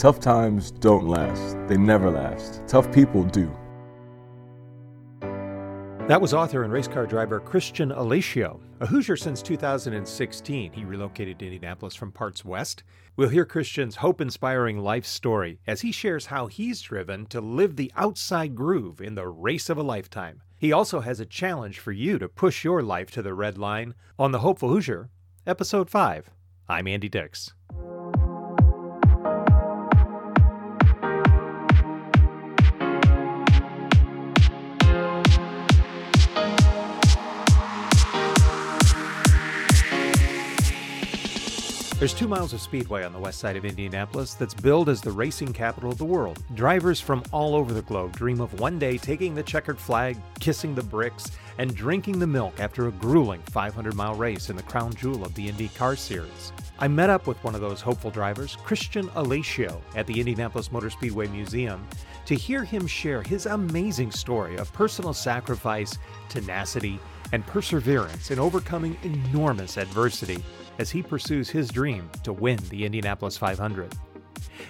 Tough times don't last, they never last. Tough people do. That was author and race car driver Christian Alesio. A Hoosier since 2016, he relocated to Indianapolis from parts west. We'll hear Christian's hope inspiring life story as he shares how he's driven to live the outside groove in the race of a lifetime. He also has a challenge for you to push your life to the red line on The Hopeful Hoosier, Episode 5. I'm Andy Dix. There's two miles of speedway on the west side of Indianapolis that's billed as the racing capital of the world. Drivers from all over the globe dream of one day taking the checkered flag, kissing the bricks, and drinking the milk after a grueling 500 mile race in the crown jewel of the IndyCar Series. I met up with one of those hopeful drivers, Christian Alesio, at the Indianapolis Motor Speedway Museum to hear him share his amazing story of personal sacrifice, tenacity, and perseverance in overcoming enormous adversity as he pursues his dream to win the Indianapolis 500.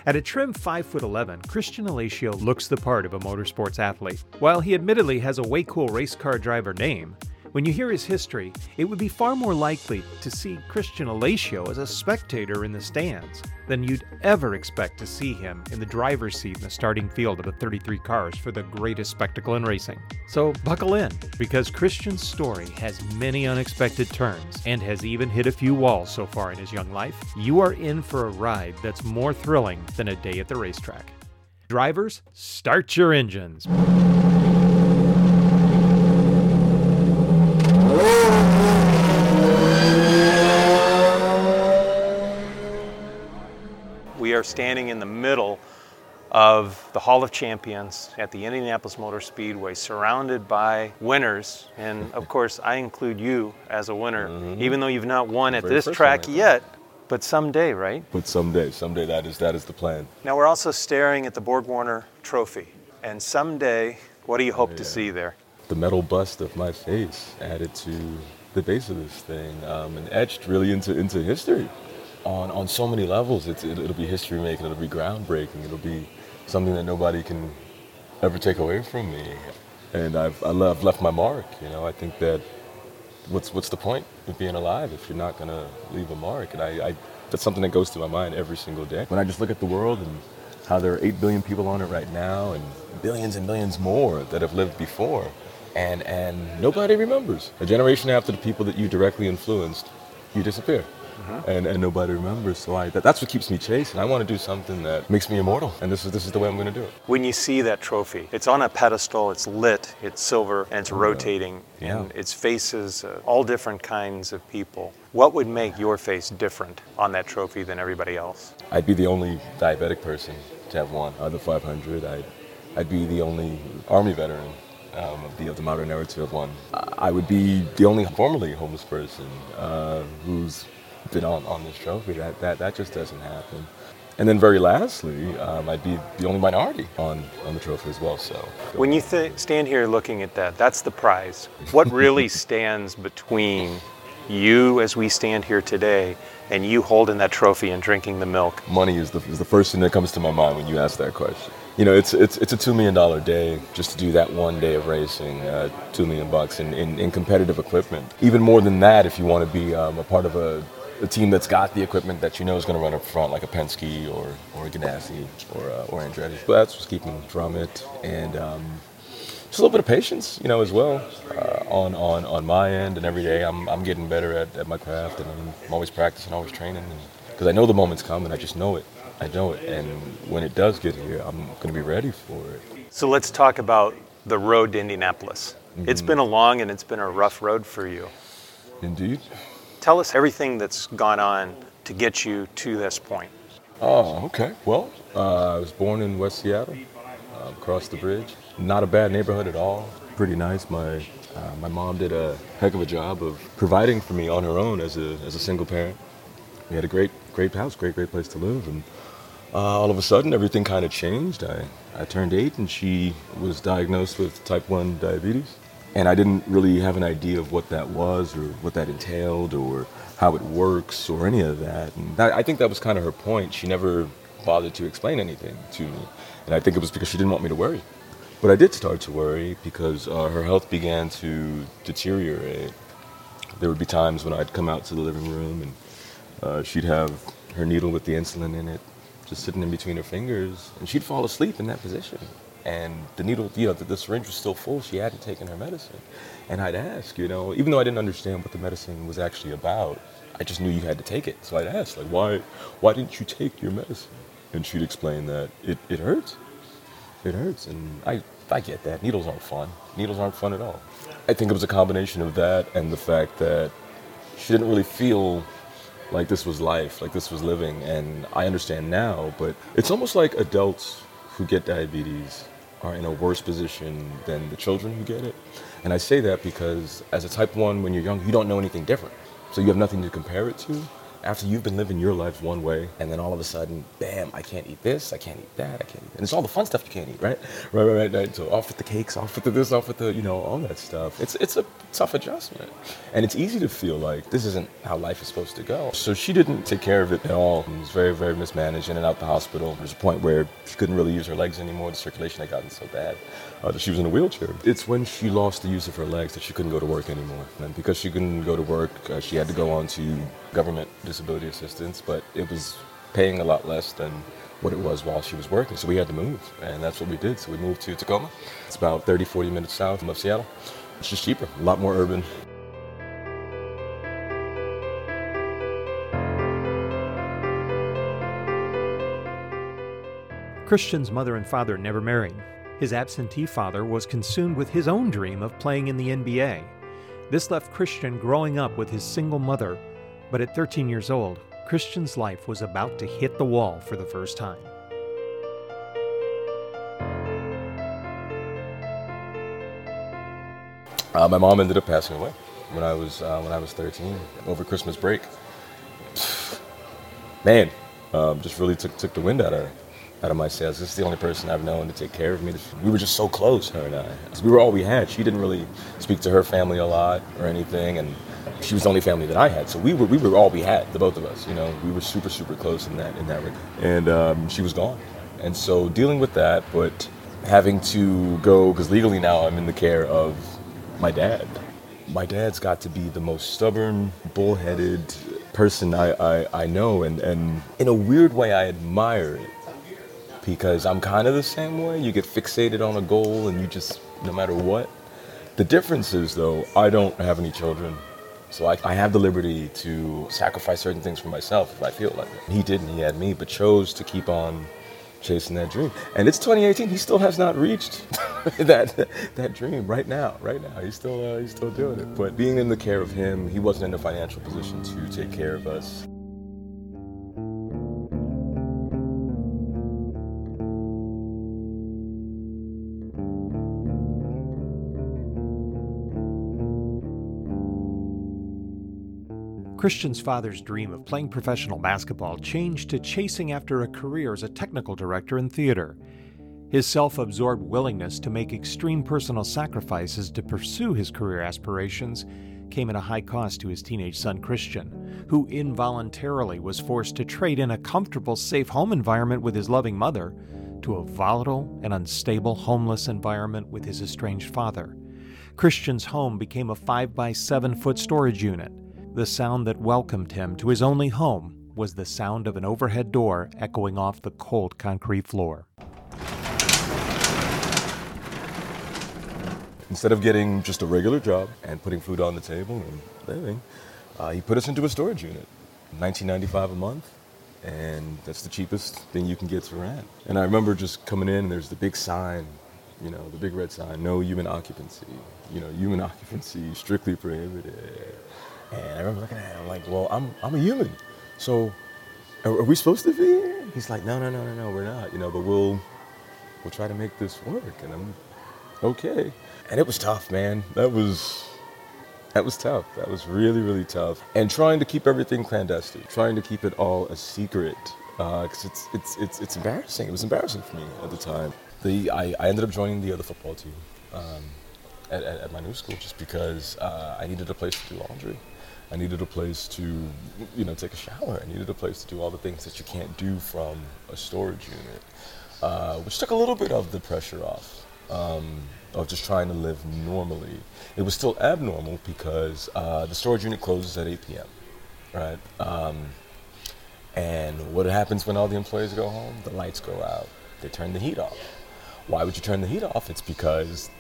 At a trim 5'11, Christian Alesio looks the part of a motorsports athlete. While he admittedly has a way cool race car driver name, when you hear his history, it would be far more likely to see Christian Alesio as a spectator in the stands than you'd ever expect to see him in the driver's seat in the starting field of the 33 cars for the greatest spectacle in racing. So buckle in, because Christian's story has many unexpected turns and has even hit a few walls so far in his young life. You are in for a ride that's more thrilling than a day at the racetrack. Drivers, start your engines. Are standing in the middle of the Hall of Champions at the Indianapolis Motor Speedway, surrounded by winners. And of course, I include you as a winner, Mhm. even though you've not won at Very this track yet, but someday, right? But someday, someday that is that is the plan. Now we're also staring at the Borg Warner Trophy. And someday, what do you hope to Yeah. see there? The metal bust of my face added to the base of this thing um, and etched really into into history on on so many levels. It's it, it'll be history making. It'll be groundbreaking. It'll be something that nobody can ever take away from me. And I've I love, left my mark. You know, I think that what's what's the point of being alive if you're not gonna leave a mark? And I, I that's something that goes through my mind every single day. When I just look at the world and how there are eight billion people on it right now, and billions and billions more that have lived before, and and nobody remembers. A generation after the people that you directly influenced, you disappear. And, and nobody remembers, so I, that, that's what keeps me chasing. I want to do something that makes me immortal, and this is this is the way I'm going to do it. When you see that trophy, it's on a pedestal, it's lit, it's silver, and it's rotating, Yeah. and its faces uh, all different kinds of people. What would make your face different on that trophy than everybody else? I'd be the only diabetic person to have won of the 500. I'd, I'd be the only Army veteran um, of, the, of the modern era to have won. I I would be the only formerly homeless person uh, who's been on, on this trophy. That, that, that just doesn't happen. And then, very lastly, um, I'd be the only minority on, on the trophy as well. So, When you th- stand here looking at that, that's the prize. What really stands between you as we stand here today and you holding that trophy and drinking the milk? money is the, is the first thing that comes to my mind when you ask that question. You know, it's it's it's a two million dollar day just to do that one day of racing, uh, two million bucks in, in, in competitive equipment. Even more than that, if you want to be um, a part of a, a team that's got the equipment that you know is going to run up front, like a Penske or or a Ganassi or uh, or Andretti. But that's what's keeping from it, and um, just a little bit of patience, you know, as well uh, on on on my end. And every day, I'm I'm getting better at, at my craft, and I'm, I'm always practicing, always training, because I know the moment's coming. I just know it. I know it, and when it does get here, I'm going to be ready for it. So let's talk about the road to Indianapolis. It's been a long and it's been a rough road for you. Indeed. Tell us everything that's gone on to get you to this point. Oh, okay. Well, uh, I was born in West Seattle, uh, across the bridge. Not a bad neighborhood at all. Pretty nice. My uh, my mom did a heck of a job of providing for me on her own as a as a single parent. We had a great great house, great great place to live, and uh, all of a sudden everything kind of changed. I I turned eight, and she was diagnosed with type one diabetes, and I didn't really have an idea of what that was or what that entailed or how it works or any of that. And that, I think that was kind of her point. She never bothered to explain anything to me. And I think it was because she didn't want me to worry. But I did start to worry because uh, her health began to deteriorate. There would be times when I'd come out to the living room and uh, she'd have her needle with the insulin in it just sitting in between her fingers, and she'd fall asleep in that position. And the needle, you know, the, the syringe was still full. She hadn't taken her medicine. And I'd ask, you know, even though I didn't understand what the medicine was actually about, I just knew you had to take it. So I'd ask, like, why, why didn't you take your medicine? And she'd explain that it, it hurts. It hurts. And I, I get that. Needles aren't fun. Needles aren't fun at all. I think it was a combination of that and the fact that she didn't really feel like this was life, like this was living. And I understand now, but it's almost like adults who get diabetes are in a worse position than the children who get it. And I say that because as a type 1, when you're young, you don't know anything different. So you have nothing to compare it to after you've been living your life one way, and then all of a sudden, bam, I can't eat this, I can't eat that, I can't eat. And it's all the fun stuff you can't eat, right? Right, right, right. right. So off with the cakes, off with the this, off with the, you know, all that stuff. It's it's a tough adjustment, and it's easy to feel like this isn't how life is supposed to go. So she didn't take care of it at all. It was very, very mismanaged, in and out the hospital. There's a point where she couldn't really use her legs anymore. The circulation had gotten so bad uh, that she was in a wheelchair. It's when she lost the use of her legs that she couldn't go to work anymore, and because she couldn't go to work, uh, she had to go on to government disability assistance, but it was paying a lot less than what it was while she was working. So we had to move, and that's what we did. So we moved to Tacoma. It's about 30, 40 minutes south of Seattle. It's just cheaper, a lot more urban. Christian's mother and father never married. His absentee father was consumed with his own dream of playing in the NBA. This left Christian growing up with his single mother but at 13 years old, Christian's life was about to hit the wall for the first time. Uh, my mom ended up passing away when I was uh, when I was 13 over Christmas break. Man, um, just really took took the wind out of out of my sails. This is the only person I've known to take care of me. We were just so close, her and I. We were all we had. She didn't really speak to her family a lot or anything, and she was the only family that I had. So we were we were all we had, the both of us. You know, we were super super close in that in that regard. And um, she was gone, and so dealing with that, but having to go because legally now I'm in the care of my dad. My dad's got to be the most stubborn, bullheaded person I, I, I know, and, and in a weird way, I admire it because I'm kind of the same way. You get fixated on a goal and you just, no matter what. The difference is, though, I don't have any children. So I, I have the liberty to sacrifice certain things for myself if I feel like it. He didn't, he had me, but chose to keep on chasing that dream. And it's 2018, he still has not reached that that dream right now, right now. He's still uh, he's still doing it. But being in the care of him, he wasn't in a financial position to take care of us. Christian's father's dream of playing professional basketball changed to chasing after a career as a technical director in theater. His self absorbed willingness to make extreme personal sacrifices to pursue his career aspirations came at a high cost to his teenage son Christian, who involuntarily was forced to trade in a comfortable, safe home environment with his loving mother to a volatile and unstable homeless environment with his estranged father. Christian's home became a 5 by 7 foot storage unit the sound that welcomed him to his only home was the sound of an overhead door echoing off the cold concrete floor. Instead of getting just a regular job and putting food on the table and living, uh, he put us into a storage unit, 1995 a month, and that's the cheapest thing you can get to rent. And I remember just coming in, and there's the big sign, you know, the big red sign, no human occupancy. You know, human occupancy strictly prohibited. And I remember looking at him like, well, I'm, I'm a human. So are, we supposed to be here? He's like, no, no, no, no, no, we're not, you know, but we'll, we'll try to make this work. And I'm okay. And it was tough, man. That was, that was tough. That was really, really tough. And trying to keep everything clandestine, trying to keep it all a secret, because uh, it's, it's, it's, it's embarrassing. It was embarrassing for me at the time. The, I, I ended up joining the other football team um, at, at, at, my new school just because uh, I needed a place to do laundry I needed a place to, you know, take a shower. I needed a place to do all the things that you can't do from a storage unit, uh, which took a little bit of the pressure off um, of just trying to live normally. It was still abnormal because uh, the storage unit closes at 8 p.m. Right. Um, and what happens when all the employees go home? The lights go out. They turn the heat off. Why would you turn the heat off? It's because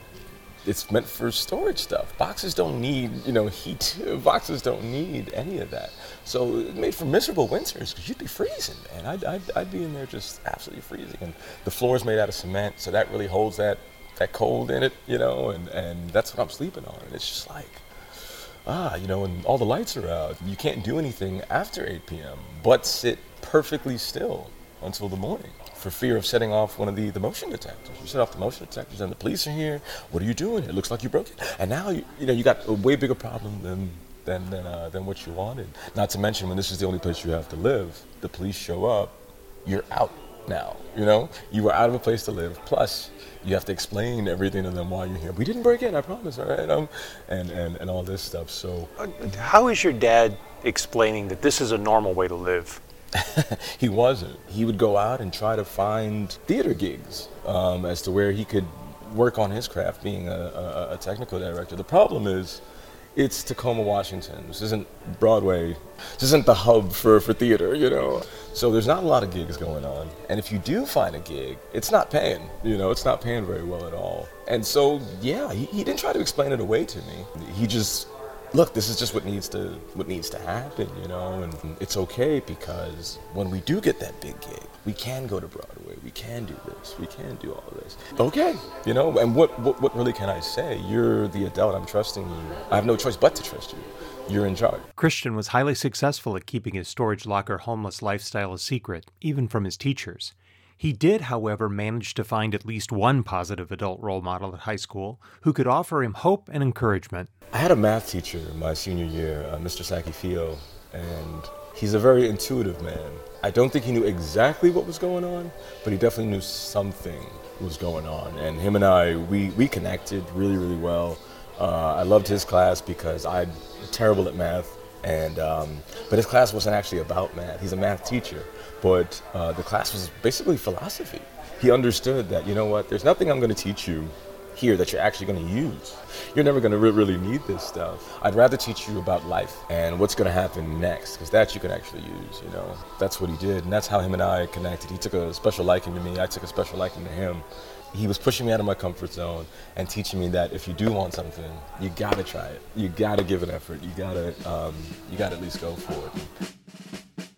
it's meant for storage stuff. Boxes don't need, you know, heat. Boxes don't need any of that. So it made for miserable winters because you'd be freezing, man. I'd, I'd, I'd be in there just absolutely freezing. And the floor is made out of cement, so that really holds that, that cold in it, you know, and, and that's what I'm sleeping on. And it's just like, ah, you know, and all the lights are out. You can't do anything after 8 p.m. but sit perfectly still until the morning for fear of setting off one of the, the motion detectors. You set off the motion detectors and the police are here. What are you doing? It looks like you broke it. And now, you, you know, you got a way bigger problem than, than, than, uh, than what you wanted. Not to mention when this is the only place you have to live, the police show up, you're out now, you know? You were out of a place to live. Plus, you have to explain everything to them while you're here. We didn't break in, I promise, all right? Um, and, and, and all this stuff, so. How is your dad explaining that this is a normal way to live? he wasn't. He would go out and try to find theater gigs um, as to where he could work on his craft being a, a, a, technical director. The problem is, it's Tacoma, Washington. This isn't Broadway. This isn't the hub for, for theater, you know? So there's not a lot of gigs going on. And if you do find a gig, it's not paying, you know, it's not paying very well at all. And so, yeah, he, he didn't try to explain it away to me. He just look, this is just what needs to what needs to happen, you know, and it's okay because when we do get that big gig, we can go to Broadway, we can do this, we can do all this. Okay, you know, and what what, what really can I say? You're the adult. I'm trusting you. I have no choice but to trust you. You're in charge. Christian was highly successful at keeping his storage locker homeless lifestyle a secret, even from his teachers. He did, however, manage to find at least one positive adult role model at high school who could offer him hope and encouragement. I had a math teacher in my senior year, uh, Mr. Sakifio, and he's a very intuitive man. I don't think he knew exactly what was going on, but he definitely knew something was going on. And him and I, we, we connected really, really well. Uh, I loved his class because I'm terrible at math, and um, but his class wasn't actually about math. He's a math teacher, but uh, the class was basically philosophy. He understood that you know what, there's nothing I'm going to teach you here that you're actually going to use. You're never going to re- really need this stuff. I'd rather teach you about life and what's going to happen next, because that you can actually use. You know, that's what he did, and that's how him and I connected. He took a special liking to me. I took a special liking to him. He was pushing me out of my comfort zone and teaching me that if you do want something, you gotta try it. You gotta give an effort. You gotta, um, you gotta at least go for it.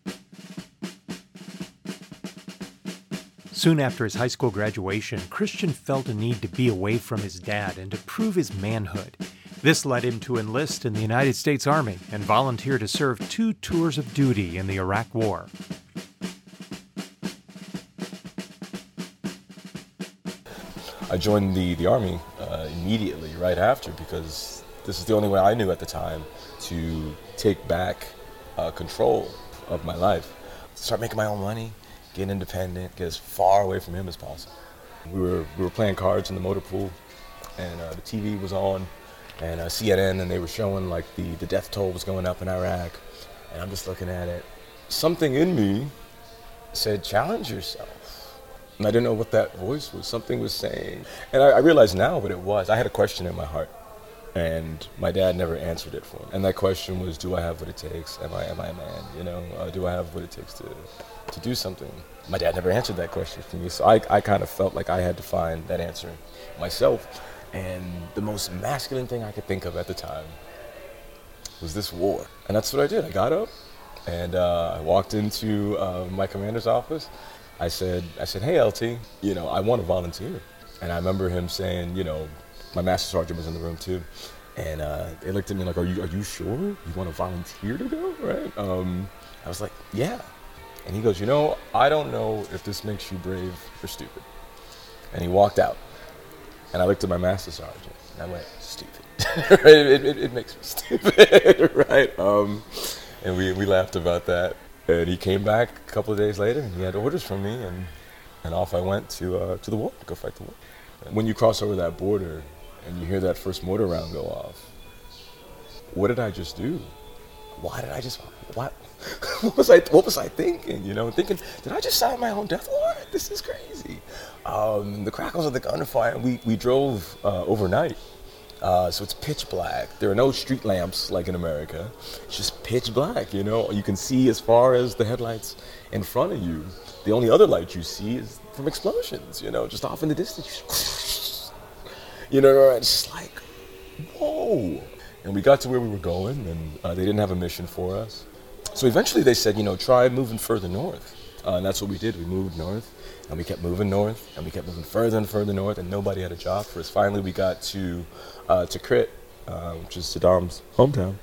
Soon after his high school graduation, Christian felt a need to be away from his dad and to prove his manhood. This led him to enlist in the United States Army and volunteer to serve two tours of duty in the Iraq War. I joined the, the Army uh, immediately, right after, because this is the only way I knew at the time to take back uh, control of my life. Start making my own money, get independent, get as far away from him as possible. We were we were playing cards in the motor pool, and uh, the TV was on, and uh, CNN, and they were showing like the the death toll was going up in Iraq, and I'm just looking at it. Something in me said, "Challenge yourself." And I didn't know what that voice was. Something was saying, and I, I realize now what it was. I had a question in my heart and my dad never answered it for me. And that question was, do I have what it takes? Am I am I a man? You know, uh, do I have what it takes to to do something? My dad never answered that question for me, so I I kind of felt like I had to find that answer myself. And the most masculine thing I could think of at the time was this war, and that's what I did. I got up and uh, I walked into uh, my commander's office. I said, I said, hey LT, you know, I want to volunteer. And I remember him saying, you know, my master sergeant was in the room too, and uh, they looked at me like, "Are you are you sure you want to volunteer to go?" Right? Um, I was like, "Yeah," and he goes, "You know, I don't know if this makes you brave or stupid." And he walked out, and I looked at my master sergeant, and I went, "Stupid." it, it, it, makes me stupid, right? Um, and we, we laughed about that. And he came back a couple of days later, and he had orders from me, and, and off I went to uh, to the war to go fight the war. When you cross over that border, and you hear that first mortar round go off, what did I just do? why did I just what what was I what was I thinking? You know, thinking did I just sign my own death warrant? This is crazy. Um, the crackles of the gunfire. We we drove uh, overnight. Uh, so it's pitch black. There are no street lamps like in America. It's just pitch black, you know. You can see as far as the headlights in front of you. The only other light you see is from explosions, you know, just off in the distance. You know, it's like, whoa. And we got to where we were going, and uh, they didn't have a mission for us. So eventually they said, you know, try moving further north. Uh, and that's what we did. We moved north, and we kept moving north, and we kept moving further and further north, and nobody had a job for us. Finally, we got to uh, Tikrit, uh, which is Saddam's hometown.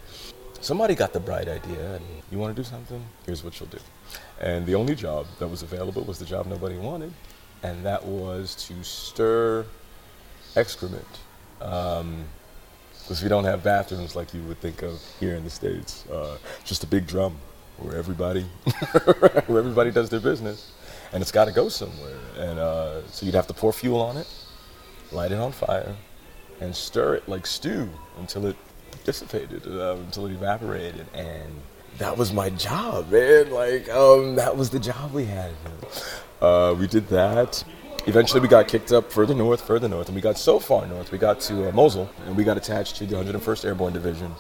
Somebody got the bright idea, and you want to do something? Here's what you'll do. And the only job that was available was the job nobody wanted, and that was to stir excrement. Um, because we don't have bathrooms like you would think of here in the states. Uh, just a big drum where everybody where everybody does their business, and it's got to go somewhere. And uh, so you'd have to pour fuel on it, light it on fire, and stir it like stew until it dissipated, uh, until it evaporated, and that was my job, man. Like um, that was the job we had. Uh, we did that eventually we got kicked up further north, further north, and we got so far north, we got to uh, Mosul, and we got attached to the 101st Airborne Division.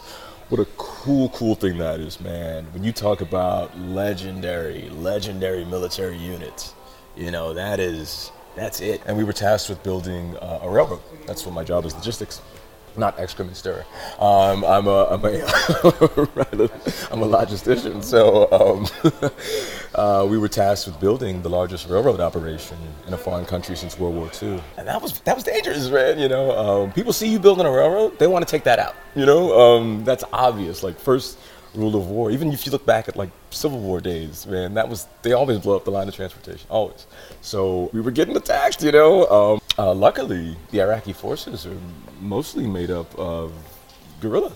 What a cool, cool thing that is, man. When you talk about legendary, legendary military units, you know, that is, that's it. And we were tasked with building uh, a railroad. That's what my job is, logistics not excrement stirrer. Um, I'm a I'm a I'm a logistician. So um, uh, we were tasked with building the largest railroad operation in a foreign country since World War II, and that was that was dangerous, man. You know, um, people see you building a railroad, they want to take that out. You know, um, that's obvious. Like first rule of war. Even if you look back at like Civil War days, man, that was they always blow up the line of transportation, always. So we were getting attacked, you know. Um, uh, luckily, the Iraqi forces are mostly made up of guerrilla.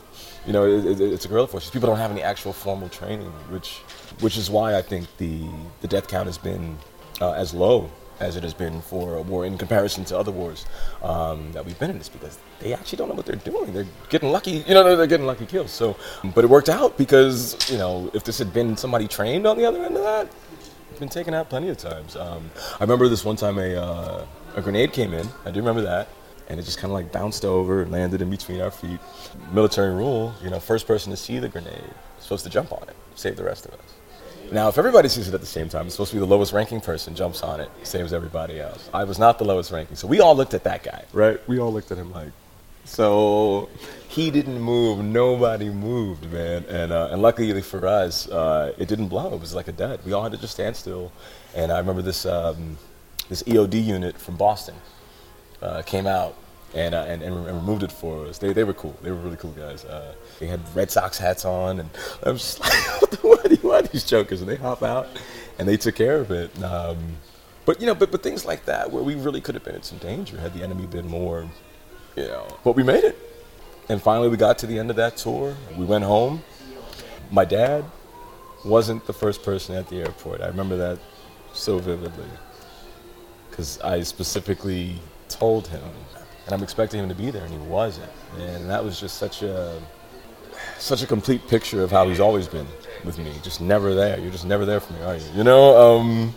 You know, it, it, it's a guerrilla force. People don't have any actual formal training, which which is why I think the the death count has been uh, as low as it has been for a war in comparison to other wars um, that we've been in. Is because they actually don't know what they're doing. They're getting lucky, you know, they're getting lucky kills. So, but it worked out because you know, if this had been somebody trained on the other end of that, it's been taken out plenty of times. Um, I remember this one time a uh, a grenade came in. I do remember that. And it just kind of like bounced over and landed in between our feet. Military rule, you know, first person to see the grenade is supposed to jump on it, save the rest of us. Now, if everybody sees it at the same time, it's supposed to be the lowest ranking person jumps on it, saves everybody else. I was not the lowest ranking, so we all looked at that guy, right? We all looked at him like, so he didn't move. Nobody moved, man. And uh, and luckily for us, uh, it didn't blow. It was like a dud. We all had to just stand still. And I remember this um, this EOD unit from Boston uh, came out and, uh, and, and, removed it for us. They, they were cool. They were really cool guys. Uh, they had Red Sox hats on, and I was just like, what, are, what are these jokers? And they hop out, and they took care of it. Um, but you know, but but things like that where we really could have been in some danger had the enemy been more, you know. But we made it, and finally we got to the end of that tour. We went home. My dad wasn't the first person at the airport. I remember that so vividly because I specifically told him, and I'm expecting him to be there, and he wasn't. And that was just such a such a complete picture of how he's always been with me. Just never there. You're just never there for me, are you? You know. Um,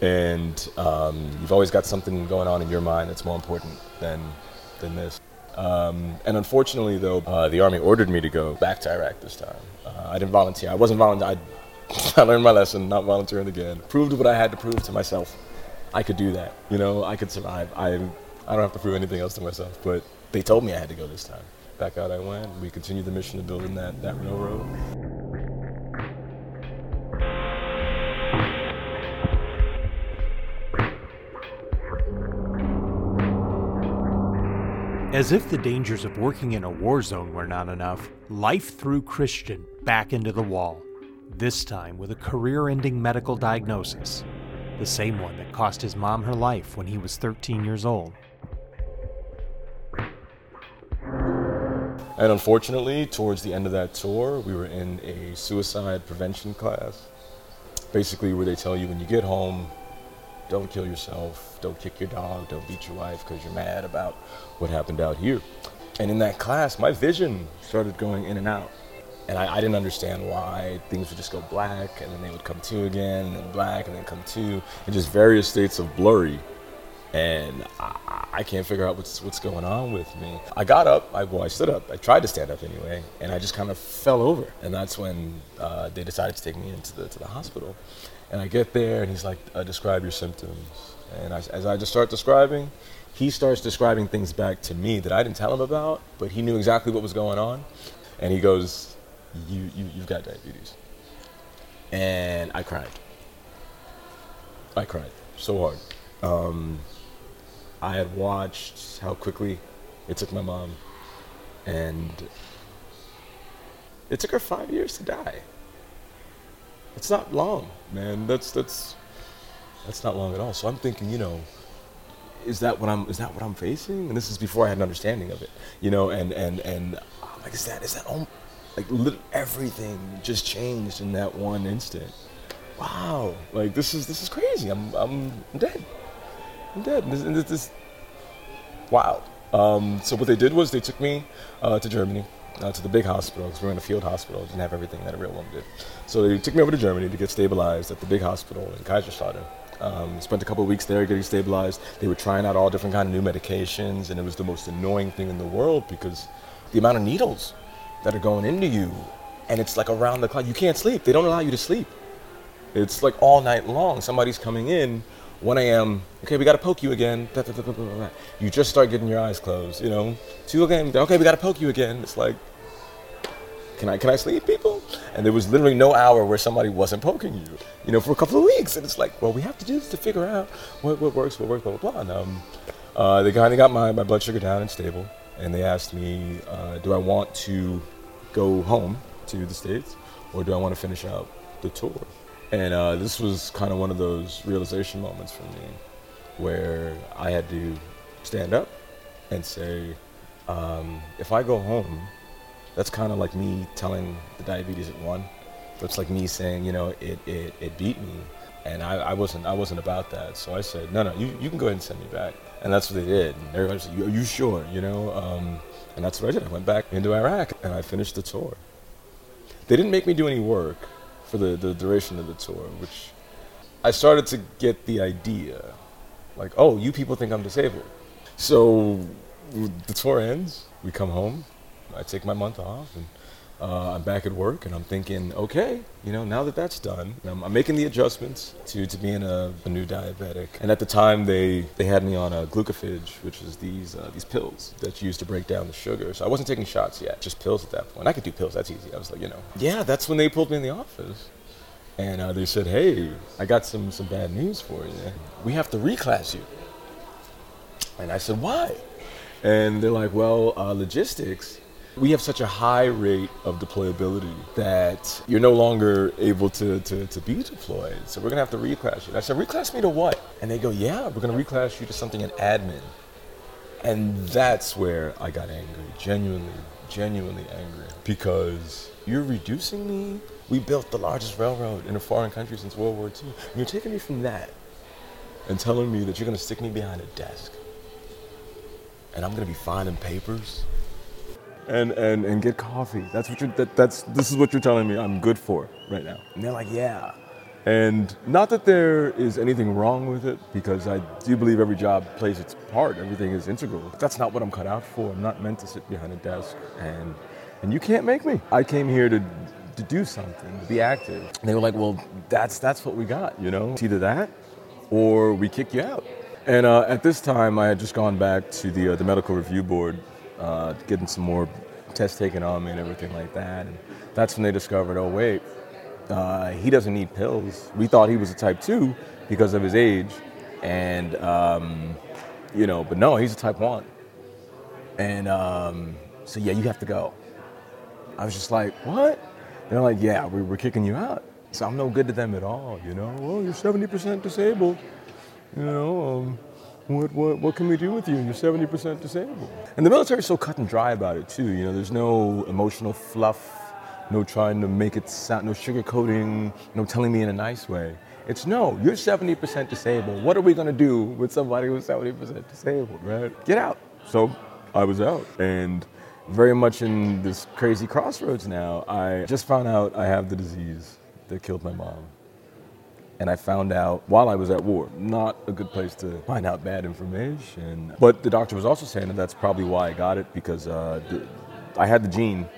and um, you've always got something going on in your mind that's more important than than this. Um, and unfortunately, though, uh, the army ordered me to go back to Iraq this time. Uh, I didn't volunteer. I wasn't volunteer. I, learned my lesson, not volunteering again. Proved what I had to prove to myself. I could do that. You know, I could survive. I, I don't have to prove anything else to myself. But they told me I had to go this time. Back out I went. We continued the mission of building that, that railroad. As if the dangers of working in a war zone were not enough, life threw Christian back into the wall, this time with a career ending medical diagnosis the same one that cost his mom her life when he was 13 years old. And unfortunately, towards the end of that tour, we were in a suicide prevention class. Basically, where they tell you when you get home, don't kill yourself, don't kick your dog, don't beat your wife because you're mad about what happened out here. And in that class, my vision started going in and out. And I, I didn't understand why things would just go black and then they would come to again and then black and then come to, and just various states of blurry. And I, I can't figure out what's what's going on with me. I got up, I, well, I stood up, I tried to stand up anyway, and I just kind of fell over. And that's when uh, they decided to take me into the, to the hospital. And I get there, and he's like, uh, describe your symptoms. And I, as I just start describing, he starts describing things back to me that I didn't tell him about, but he knew exactly what was going on. And he goes, you, you, You've got diabetes. And I cried. I cried so hard. Um, I had watched how quickly it took my mom, and it took her five years to die. It's not long, man. That's that's that's not long at all. So I'm thinking, you know, is that what I'm is that what I'm facing? And this is before I had an understanding of it, you know. And and and I'm like, is that is that all, like lit- everything just changed in that one instant? Wow, like this is this is crazy. I'm I'm, I'm dead. I'm dead. And this, and this, this wow. Um, so what they did was they took me uh, to Germany, uh, to the big hospital, because we were in a field hospital. It didn't have everything that a real one did. So they took me over to Germany to get stabilized at the big hospital in Kaiserslautern. Um, spent a couple weeks there getting stabilized. They were trying out all different kind of new medications, and it was the most annoying thing in the world because the amount of needles that are going into you, and it's like around the clock. You can't sleep. They don't allow you to sleep. It's like all night long. Somebody's coming in 1 a.m. Okay, we got to poke you again. You just start getting your eyes closed. You know, 2 a.m. Okay, we got to poke you again. It's like, can I can I sleep, people? And there was literally no hour where somebody wasn't poking you. You know, for a couple of weeks, and it's like, well, we have to do this to figure out what, what works, what works, blah blah blah. And um, uh, they kind of got my, my blood sugar down and stable, and they asked me, uh, do I want to go home to the states, or do I want to finish out the tour? And uh, this was kind of one of those realization moments for me where I had to stand up and say, um, if I go home, that's kind of like me telling the diabetes it won. It's like me saying, you know, it, it, it beat me. And I, I wasn't I wasn't about that. So I said, no, no, you, you can go ahead and send me back. And that's what they did. And everybody said, are you sure? You know, um, and that's what I did. I went back into Iraq and I finished the tour. They didn't make me do any work for the, the duration of the tour, which I started to get the idea like, oh, you people think I'm disabled. So the tour ends, we come home, I take my month off, and uh, I'm back at work, and I'm thinking, okay, you know, now that that's done, I'm, I'm making the adjustments to, to being a, a, new diabetic. And at the time, they, they had me on a glucophage, which is these uh, these pills that you use to break down the sugar. So I wasn't taking shots yet, just pills at that point. I could do pills, that's easy. I was like, you know, yeah, that's when they pulled me in the office. And uh, they said, hey, I got some, some bad news for you. We have to reclass you. And I said, why? And they're like, well, uh, logistics we have such a high rate of deployability that you're no longer able to, to, to be deployed. So we're going to have to reclass you. I said, reclass me to what? And they go, yeah, we're going to reclass you to something in admin. And that's where I got angry, genuinely, genuinely angry. Because you're reducing me. We built the largest railroad in a foreign country since World War II. You're taking me from that and telling me that you're going to stick me behind a desk. And I'm going to be finding papers and, and, and get coffee. That's what you're, that, that's, this is what you're telling me I'm good for right now. And they're like, yeah. And not that there is anything wrong with it, because I do believe every job plays its part. Everything is integral. But that's not what I'm cut out for. I'm not meant to sit behind a desk, and and you can't make me. I came here to to do something, to be active. And they were like, well, that's that's what we got. You know, it's either that, or we kick you out. And uh, at this time, I had just gone back to the uh, the medical review board uh, getting some more tests taken on me and everything like that. And that's when they discovered, oh wait, uh, he doesn't need pills. We thought he was a type two because of his age, and um, you know, but no, he's a type one. And um, so yeah, you have to go. I was just like, what? They're like, yeah, we, we're kicking you out. So I'm no good to them at all, you know. Well, you're 70% disabled, you know. Um, what, what, what can we do with you? You're 70% disabled. And the military is so cut and dry about it, too. You know, there's no emotional fluff, no trying to make it sound, no sugarcoating, no telling me in a nice way. It's no, you're 70% disabled. What are we going to do with somebody who's 70% disabled, right? Get out. So I was out. And very much in this crazy crossroads now. I just found out I have the disease that killed my mom. And I found out while I was at war. Not a good place to find out bad information. But the doctor was also saying that that's probably why I got it because uh, I had the gene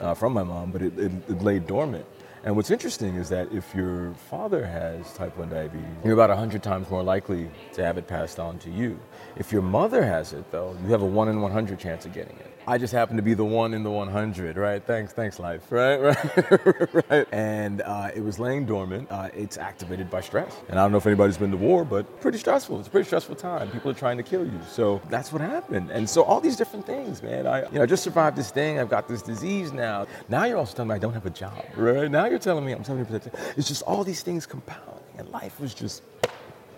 uh, from my mom, but it, it, it lay dormant. And what's interesting is that if your father has type 1 diabetes, you're about 100 times more likely to have it passed on to you. If your mother has it, though, you have a 1 in 100 chance of getting it. I just happen to be the one in the 100, right? Thanks, thanks, life, right? Right, right. And uh, it was laying dormant. Uh, it's activated by stress. And I don't know if anybody's been to war, but pretty stressful. It's a pretty stressful time. People are trying to kill you. So that's what happened. And so all these different things, man. I, you know, I just survived this thing. I've got this disease now. Now you're also telling me I don't have a job, right? Now you're telling me I'm 70%. It's just all these things compounding. And life was just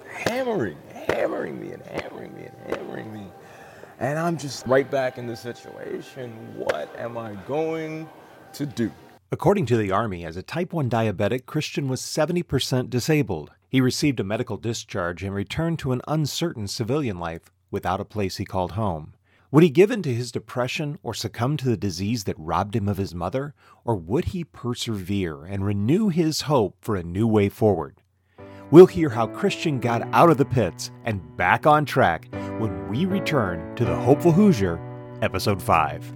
hammering, hammering me and hammering me and hammering me. And I'm just right back in the situation. What am I going to do? According to the Army, as a type 1 diabetic, Christian was 70% disabled. He received a medical discharge and returned to an uncertain civilian life without a place he called home. Would he give in to his depression or succumb to the disease that robbed him of his mother? Or would he persevere and renew his hope for a new way forward? We'll hear how Christian got out of the pits and back on track when we return to The Hopeful Hoosier, Episode 5.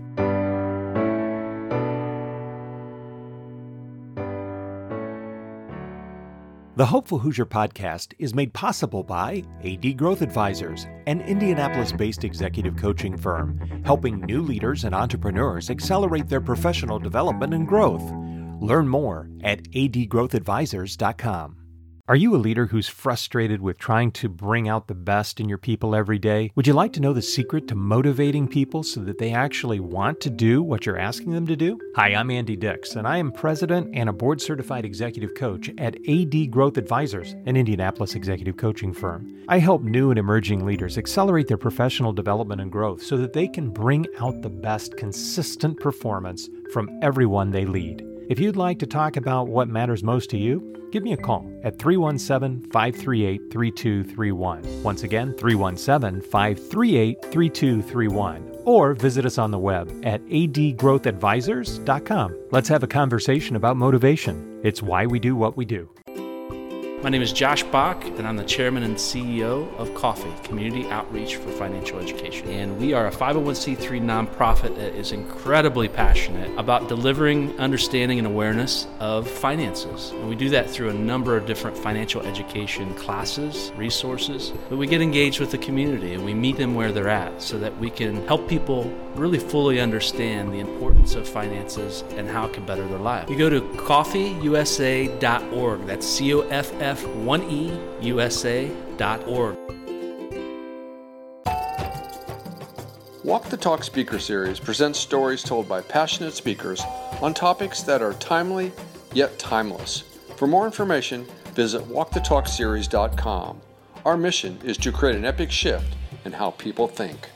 The Hopeful Hoosier podcast is made possible by AD Growth Advisors, an Indianapolis based executive coaching firm helping new leaders and entrepreneurs accelerate their professional development and growth. Learn more at adgrowthadvisors.com. Are you a leader who's frustrated with trying to bring out the best in your people every day? Would you like to know the secret to motivating people so that they actually want to do what you're asking them to do? Hi, I'm Andy Dix, and I am president and a board certified executive coach at AD Growth Advisors, an Indianapolis executive coaching firm. I help new and emerging leaders accelerate their professional development and growth so that they can bring out the best consistent performance from everyone they lead. If you'd like to talk about what matters most to you, give me a call at 317 538 3231. Once again, 317 538 3231. Or visit us on the web at adgrowthadvisors.com. Let's have a conversation about motivation. It's why we do what we do. My name is Josh Bach, and I'm the chairman and CEO of Coffee, Community Outreach for Financial Education. And we are a 501c3 nonprofit that is incredibly passionate about delivering understanding and awareness of finances. And we do that through a number of different financial education classes, resources. But we get engaged with the community and we meet them where they're at so that we can help people really fully understand the importance of finances and how it can better their life. You go to coffeeusa.org. That's C O F F f1eusa.org. Walk the Talk Speaker Series presents stories told by passionate speakers on topics that are timely yet timeless. For more information, visit walkthetalkseries.com. Our mission is to create an epic shift in how people think.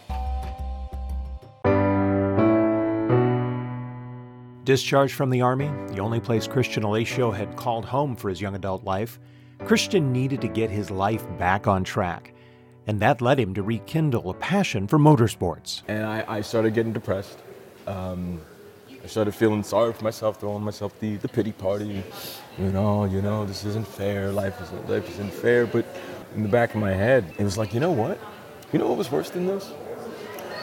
Discharged from the Army, the only place Christian Alesio had called home for his young adult life, Christian needed to get his life back on track. And that led him to rekindle a passion for motorsports. And I, I started getting depressed. Um, I started feeling sorry for myself, throwing myself the, the pity party. You know, you know, this isn't fair. Life isn't, life isn't fair. But in the back of my head, it was like, you know what? You know what was worse than this?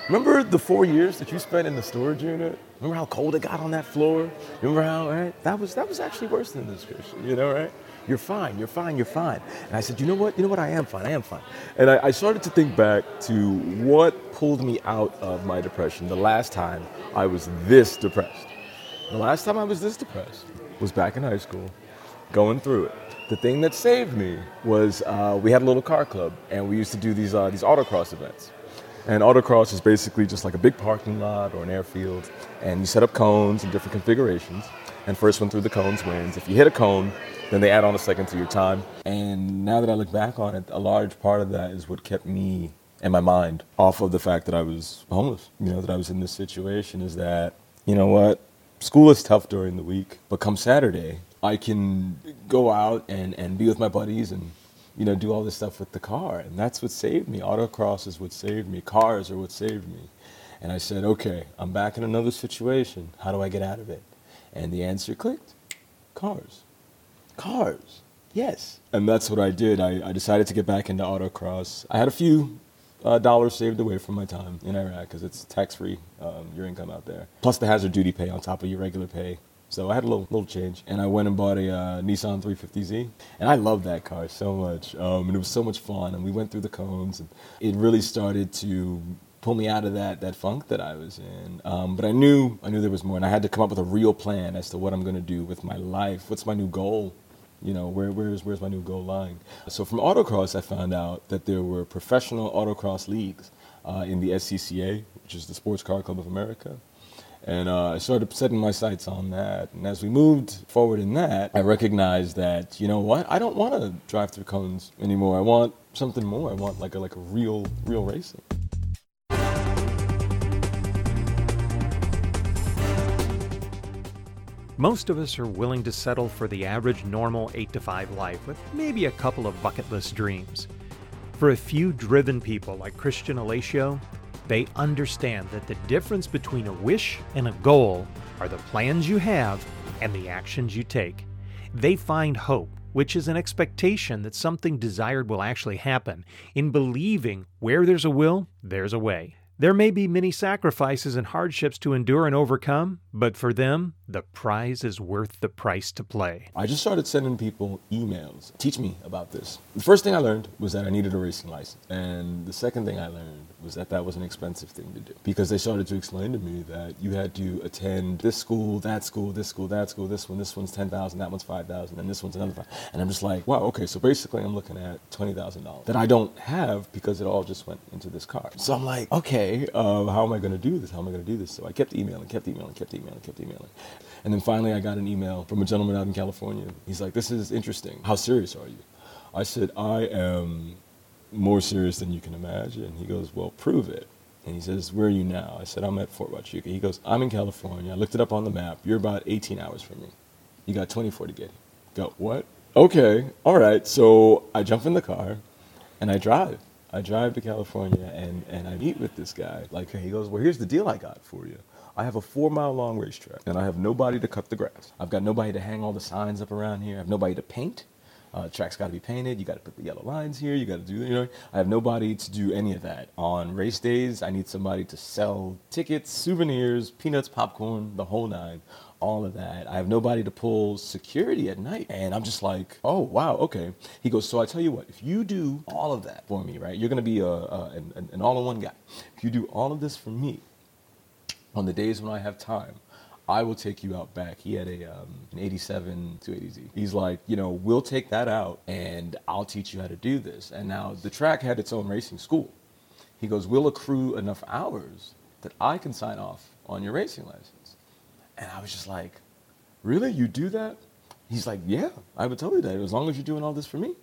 Remember the four years that you spent in the storage unit? Remember how cold it got on that floor? Remember how, right? That was, that was actually worse than this, Christian, you know, right? You're fine, you're fine, you're fine. And I said, you know what? You know what? I am fine, I am fine. And I, I started to think back to what pulled me out of my depression the last time I was this depressed. The last time I was this depressed was back in high school, going through it. The thing that saved me was uh, we had a little car club, and we used to do these uh, these autocross events. And autocross is basically just like a big parking lot or an airfield, and you set up cones in different configurations. And first one through the cones wins. If you hit a cone, then they add on a second to your time. And now that I look back on it, a large part of that is what kept me and my mind off of the fact that I was homeless. You know, that I was in this situation is that, you know what, school is tough during the week, but come Saturday, I can go out and, and be with my buddies and you know, do all this stuff with the car. And that's what saved me. Autocross is what saved me. Cars are what saved me. And I said, okay, I'm back in another situation. How do I get out of it? And the answer clicked cars. Cars. Yes. And that's what I did. I, I decided to get back into autocross. I had a few uh, dollars saved away from my time in Iraq because it's tax free, um, your income out there. Plus the hazard duty pay on top of your regular pay. So I had a little little change, and I went and bought a uh, Nissan 350Z, and I loved that car so much, um, and it was so much fun. And we went through the cones, and it really started to pull me out of that that funk that I was in. Um, but I knew I knew there was more, and I had to come up with a real plan as to what I'm going to do with my life. What's my new goal? You know, where where's where's my new goal line? So from autocross, I found out that there were professional autocross leagues uh, in the SCCA, which is the Sports Car Club of America. And uh, I started setting my sights on that. And as we moved forward in that, I recognized that, you know what, I don't want to drive through cones anymore. I want something more. I want like a, like a real, real racing. Most of us are willing to settle for the average normal 8 to 5 life with maybe a couple of bucket list dreams. For a few driven people like Christian Alesio, they understand that the difference between a wish and a goal are the plans you have and the actions you take. They find hope, which is an expectation that something desired will actually happen, in believing where there's a will, there's a way. There may be many sacrifices and hardships to endure and overcome, but for them, the prize is worth the price to play. I just started sending people emails. Teach me about this. The first thing I learned was that I needed a racing license. And the second thing I learned was that that was an expensive thing to do because they started to explain to me that you had to attend this school, that school, this school, that school, this one, this one's 10,000, that one's 5,000, and this one's another 5. And I'm just like, wow, okay, so basically I'm looking at $20,000 that I don't have because it all just went into this car. So I'm like, okay, uh, how am I going to do this? How am I going to do this? So I kept emailing, kept emailing, kept emailing, kept emailing. And then finally I got an email from a gentleman out in California. He's like, this is interesting. How serious are you? I said, I am more serious than you can imagine. He goes, well, prove it. And he says, where are you now? I said, I'm at Fort Huachuca. He goes, I'm in California. I looked it up on the map. You're about 18 hours from me. You got 24 to get here. Go, what? Okay, all right. So I jump in the car and I drive. I drive to California and, and I meet with this guy. Like, he goes, well, here's the deal I got for you. I have a four mile long racetrack and I have nobody to cut the grass. I've got nobody to hang all the signs up around here. I have nobody to paint. Uh, track's got to be painted. You got to put the yellow lines here. You got to do, you know. I have nobody to do any of that. On race days, I need somebody to sell tickets, souvenirs, peanuts, popcorn, the whole nine, all of that. I have nobody to pull security at night. And I'm just like, oh, wow, okay. He goes, so I tell you what, if you do all of that for me, right, you're going to be a, a, an, an all in one guy. If you do all of this for me, on the days when I have time, I will take you out back. He had a um, an 87 280Z. He's like, you know, we'll take that out and I'll teach you how to do this. And now the track had its own racing school. He goes, we'll accrue enough hours that I can sign off on your racing license. And I was just like, really? You do that? He's like, yeah, I would tell you that as long as you're doing all this for me.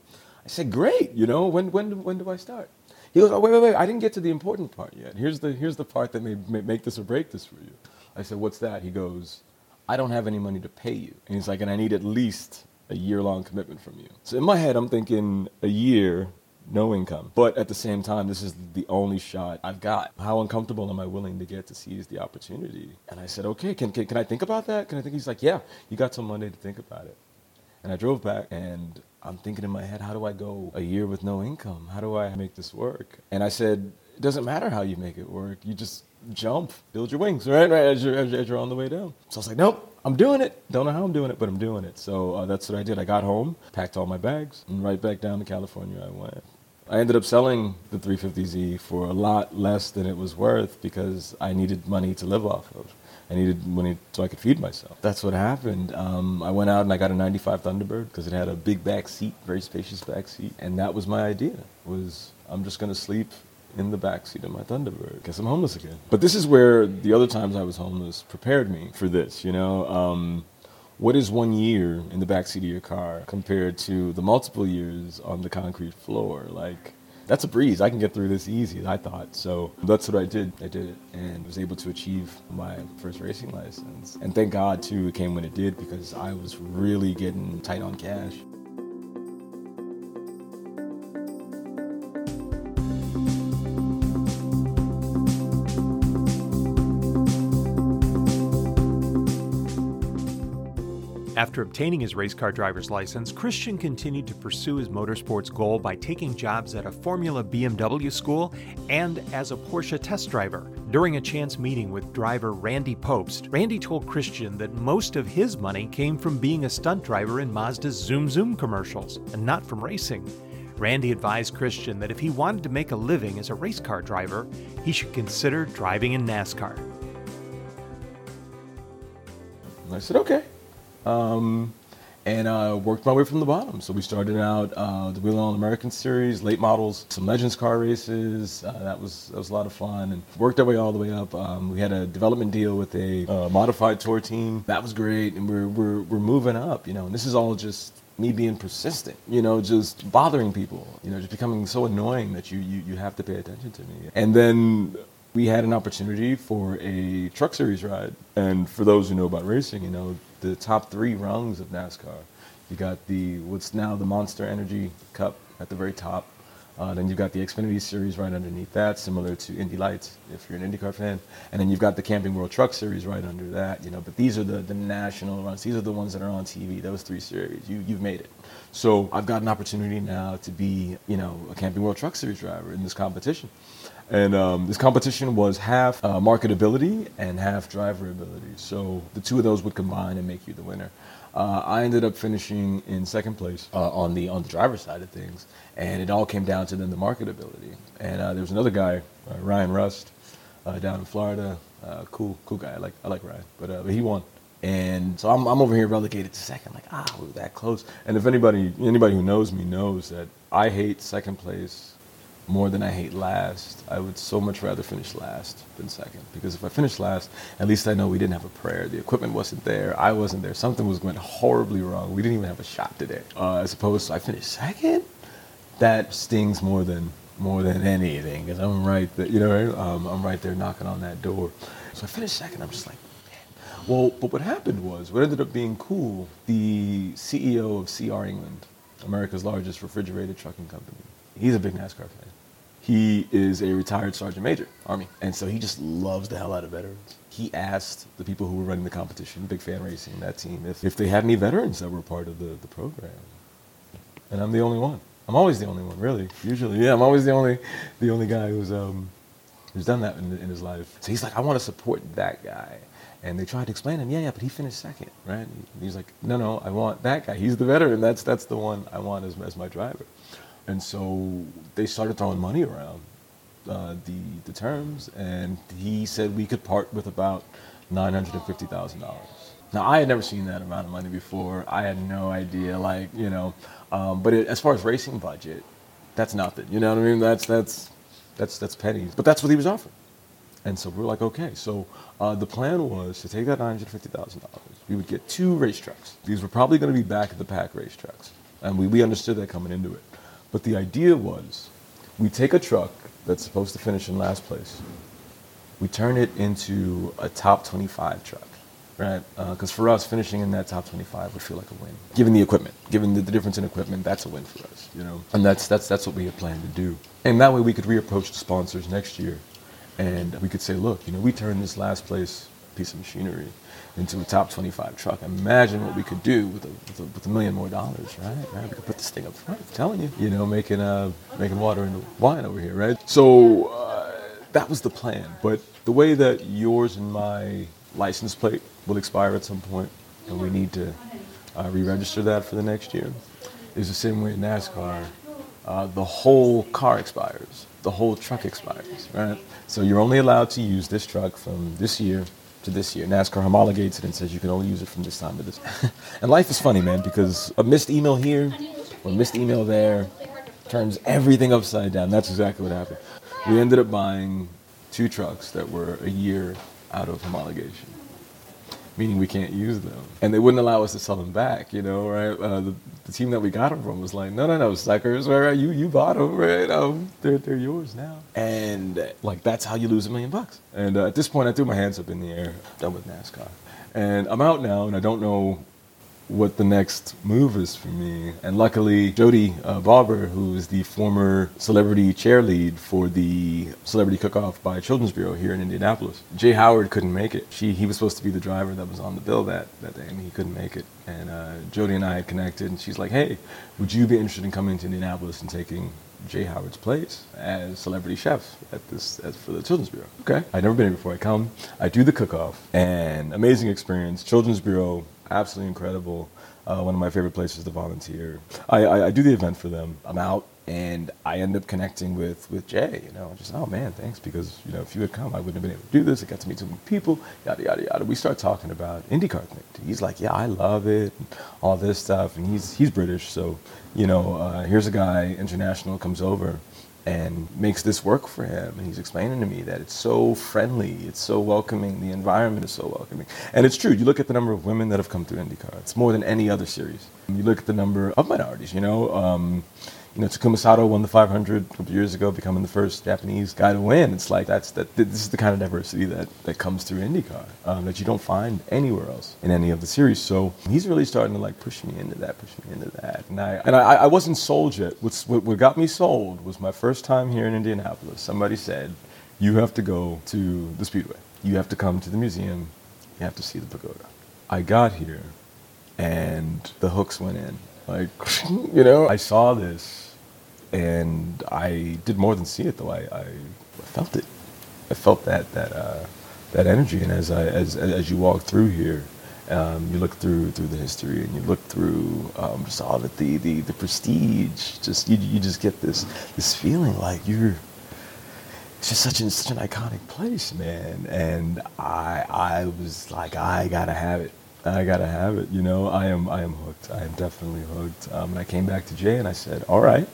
I said, great. You know, when when when do I start? He goes, oh wait wait wait, I didn't get to the important part yet. Here's the here's the part that may, may make this or break this for you. I said, What's that? He goes, I don't have any money to pay you. And he's like, And I need at least a year long commitment from you. So in my head, I'm thinking a year, no income. But at the same time, this is the only shot I've got. How uncomfortable am I willing to get to seize the opportunity? And I said, Okay, can, can, can I think about that? Can I think? He's like, Yeah, you got till Monday to think about it. And I drove back and I'm thinking in my head, how do I go a year with no income? How do I make this work? And I said, it doesn't matter how you make it work. You just jump, build your wings, right? Right as you're, as you're on the way down. So I was like, nope, I'm doing it. Don't know how I'm doing it, but I'm doing it. So uh, that's what I did. I got home, packed all my bags, and right back down to California I went. I ended up selling the 350Z for a lot less than it was worth because I needed money to live off of. I needed money so I could feed myself. That's what happened. Um, I went out and I got a 95 Thunderbird because it had a big back seat, very spacious back seat, and that was my idea. Was I'm just gonna sleep in the backseat of my Thunderbird. Guess I'm homeless again. But this is where the other times I was homeless prepared me for this, you know? Um, what is one year in the backseat of your car compared to the multiple years on the concrete floor? Like, that's a breeze. I can get through this easy, I thought. So that's what I did. I did it and was able to achieve my first racing license. And thank God, too, it came when it did because I was really getting tight on cash. After obtaining his race car driver's license, Christian continued to pursue his motorsports goal by taking jobs at a Formula BMW school and as a Porsche test driver. During a chance meeting with driver Randy Pobst, Randy told Christian that most of his money came from being a stunt driver in Mazda's Zoom Zoom commercials and not from racing. Randy advised Christian that if he wanted to make a living as a race car driver, he should consider driving in NASCAR. I said, okay. Um, and uh, worked my way from the bottom. So we started out uh, the Whelen All American Series, late models, some Legends car races. Uh, that was that was a lot of fun, and worked our way all the way up. Um, we had a development deal with a uh, modified tour team. That was great, and we're, we're we're moving up. You know, and this is all just me being persistent. You know, just bothering people. You know, just becoming so annoying that you you, you have to pay attention to me. And then we had an opportunity for a truck series ride. And for those who know about racing, you know, the top three rungs of NASCAR. You got the what's now the Monster Energy Cup at the very top. Uh, then you've got the Xfinity Series right underneath that, similar to Indy Lights, if you're an IndyCar fan. And then you've got the Camping World Truck Series right under that. You know, but these are the, the national runs. These are the ones that are on TV. Those three series, you you've made it. So I've got an opportunity now to be, you know, a Camping World Truck Series driver in this competition. And um, this competition was half uh, marketability and half driver ability. So the two of those would combine and make you the winner. Uh, I ended up finishing in second place uh, on the on the driver's side of things, and it all came down to then the marketability. And uh, there was another guy, uh, Ryan Rust, uh, down in Florida. cool, cool guy. I like I like Ryan, but, but he won. And so I'm, I'm over here relegated to second, like ah, we were that close. And if anybody anybody who knows me knows that I hate second place more than I hate last. I would so much rather finish last than second because if I finish last, at least I know we didn't have a prayer. The equipment wasn't there. I wasn't there. Something was going horribly wrong. We didn't even have a shot today. Uh, as opposed to I finished second, that stings more than more than anything because I'm right there. You know, um, I'm right there knocking on that door. So I finished second. I'm just like. Well, but what happened was, what ended up being cool, the CEO of CR England, America's largest refrigerated trucking company, he's a big NASCAR fan he is a retired sergeant major, Army. And so he just loves the hell out of veterans. He asked the people who were running the competition, Big Fan Racing, that team, if, if they had any veterans that were part of the, the program. And I'm the only one. I'm always the only one, really. Usually, yeah, I'm always the only, the only guy who's, um, who's done that in, in his life. So he's like, I want to support that guy. And they tried to explain him, yeah, yeah, but he finished second, right? He's like, no, no, I want that guy. He's the veteran. That's, that's the one I want as, as my driver. And so they started throwing money around uh, the, the terms, and he said we could part with about $950,000. Now, I had never seen that amount of money before. I had no idea, like, you know, um, but it, as far as racing budget, that's nothing. You know what I mean? That's, that's, that's, that's pennies. But that's what he was offering. And so we were like, okay. So uh, the plan was to take that $950,000. We would get two race trucks. These were probably going to be back of the pack race trucks. And we, we understood that coming into it. But the idea was we take a truck that's supposed to finish in last place, we turn it into a top 25 truck, right? Because uh, for us, finishing in that top 25 would feel like a win. Given the equipment, given the, the, difference in equipment, that's a win for us, you know? And that's, that's, that's what we had planned to do. And that way we could reapproach the sponsors next year and we could say, look, you know, we turned this last place piece of machinery into a top 25 truck. Imagine what we could do with a, with a, with a million more dollars, right? right? We could put this thing up front. I'm telling you, you know, making uh, making water into wine over here, right? So uh, that was the plan. But the way that yours and my license plate will expire at some point, and we need to uh, re-register that for the next year, is the same way in NASCAR. Uh, the whole car expires. The whole truck expires, right? So you're only allowed to use this truck from this year to this year. NASCAR homologates it and says you can only use it from this time to this. and life is funny, man, because a missed email here or a missed email there turns everything upside down. That's exactly what happened. We ended up buying two trucks that were a year out of homologation meaning we can't use them. And they wouldn't allow us to sell them back, you know, right? Uh, the, the, team that we got them from was like, no, no, no, suckers, right? You, you bought them, right? Um, they're, they're yours now. And like, that's how you lose a million bucks. And uh, at this point, I threw my hands up in the air, done with NASCAR. And I'm out now, and I don't know what the next move is for me. And luckily, Jody uh, Barber, who is the former celebrity chair lead for the Celebrity Cook-Off by Children's Bureau here in Indianapolis, Jay Howard couldn't make it. She, he was supposed to be the driver that was on the bill that, that day, and he couldn't make it. And uh, Jody and I had connected, and she's like, hey, would you be interested in coming to Indianapolis and taking Jay Howard's place as celebrity chef at this as for the Children's Bureau. Okay, I'd never been here before. I come, I do the cook-off, and amazing experience. Children's Bureau absolutely incredible. Uh, one of my favorite places to volunteer. I, I, I, do the event for them. I'm out and I end up connecting with, with Jay. You know, just oh man, thanks because you know if you had come, I wouldn't have been able to do this. I got to meet so many people. Yada yada yada. We start talking about IndyCar thing. He's like, yeah, I love it, all this stuff, and he's he's British, so you know, uh, here's a guy international comes over and makes this work for him. And he's explaining to me that it's so friendly, it's so welcoming, the environment is so welcoming. And it's true, you look at the number of women that have come through IndyCar, it's more than any other series. You look at the number of minorities, you know. Um, you know, Takuma Sato won the 500 a couple years ago, becoming the first Japanese guy to win. It's like that's that. This is the kind of diversity that that comes through IndyCar um, that you don't find anywhere else in any of the series. So he's really starting to like push me into that, push me into that. And I and I, I wasn't sold yet. What's, what what got me sold was my first time here in Indianapolis. Somebody said, "You have to go to the Speedway. You have to come to the museum. You have to see the pagoda." I got here, and the hooks went in. Like, you know, I saw this and I did more than see it though. I, I felt it. I felt that that uh, that energy, and as I as as you walk through here, um, you look through through the history, and you look through um, just all of the, the the prestige. Just you you just get this this feeling like you're. It's just such an such an iconic place, man. And I I was like, I gotta have it. I gotta have it. You know, I am I am hooked. I am definitely hooked. Um, and I came back to Jay and I said, all right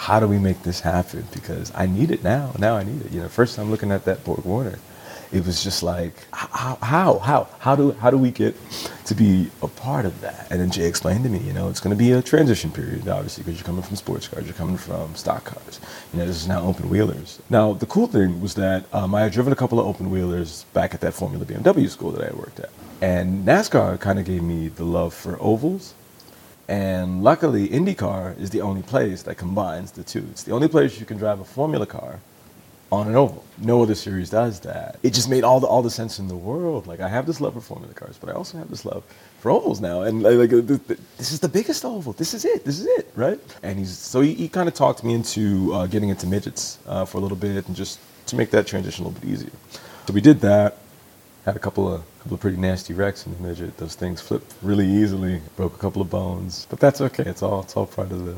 how do we make this happen? Because I need it now. Now I need it. You know, first time looking at that Borg Warner, it was just like, how, how, how, how do, how do we get to be a part of that? And then Jay explained to me, you know, it's going to be a transition period, obviously, because you're coming from sports cars, you're coming from stock cars. You know, this is now open wheelers. Now, the cool thing was that um, I had driven a couple of open wheelers back at that Formula BMW school that I worked at. And NASCAR kind of gave me the love for ovals and luckily, IndyCar is the only place that combines the two. It's the only place you can drive a Formula car on an oval. No other series does that. It just made all the all the sense in the world. Like I have this love for Formula cars, but I also have this love for ovals now. And like, this is the biggest oval. This is it. This is it, right? And he's so he, he kind of talked me into uh, getting into midgets uh, for a little bit and just to make that transition a little bit easier. So we did that. Had a couple of couple of pretty nasty wrecks in the midget. Those things flipped really easily, broke a couple of bones, but that's okay. It's all it's all part of the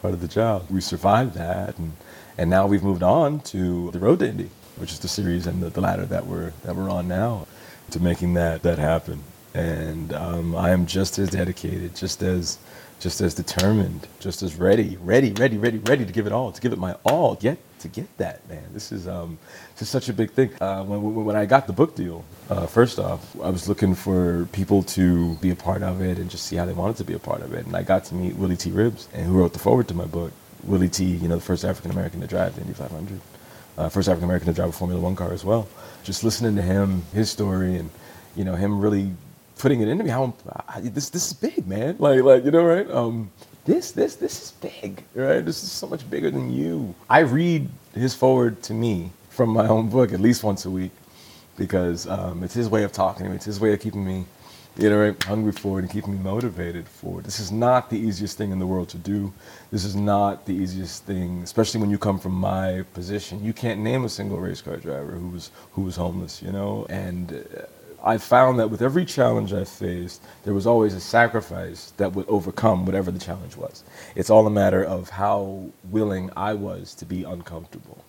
part of the job. We survived that, and and now we've moved on to the Road to Indy, which is the series and the, the ladder that we're that we're on now, to making that that happen. And um, I am just as dedicated, just as just as determined, just as ready, ready, ready, ready, ready to give it all, to give it my all, yet to get that, man. This is um, this is such a big thing. Uh, when, when I got the book deal, uh, first off, I was looking for people to be a part of it and just see how they wanted to be a part of it. And I got to meet Willy T. Ribbs, and who wrote the forward to my book. Willie T, you know, the first African American to drive the Indy 500, uh, first African American to drive a Formula One car as well. Just listening to him, his story, and you know, him really putting it into me. How this this is big, man. Like like you know, right? Um, this this this is big, right? This is so much bigger than you. I read his foreword to me from my own book at least once a week because um, it's his way of talking to me. It's his way of keeping me, you know, hungry for it and keeping me motivated for it. This is not the easiest thing in the world to do. This is not the easiest thing, especially when you come from my position. You can't name a single race car driver who was who was homeless, you know, and. Uh, I found that with every challenge I faced, there was always a sacrifice that would overcome whatever the challenge was. It's all a matter of how willing I was to be uncomfortable.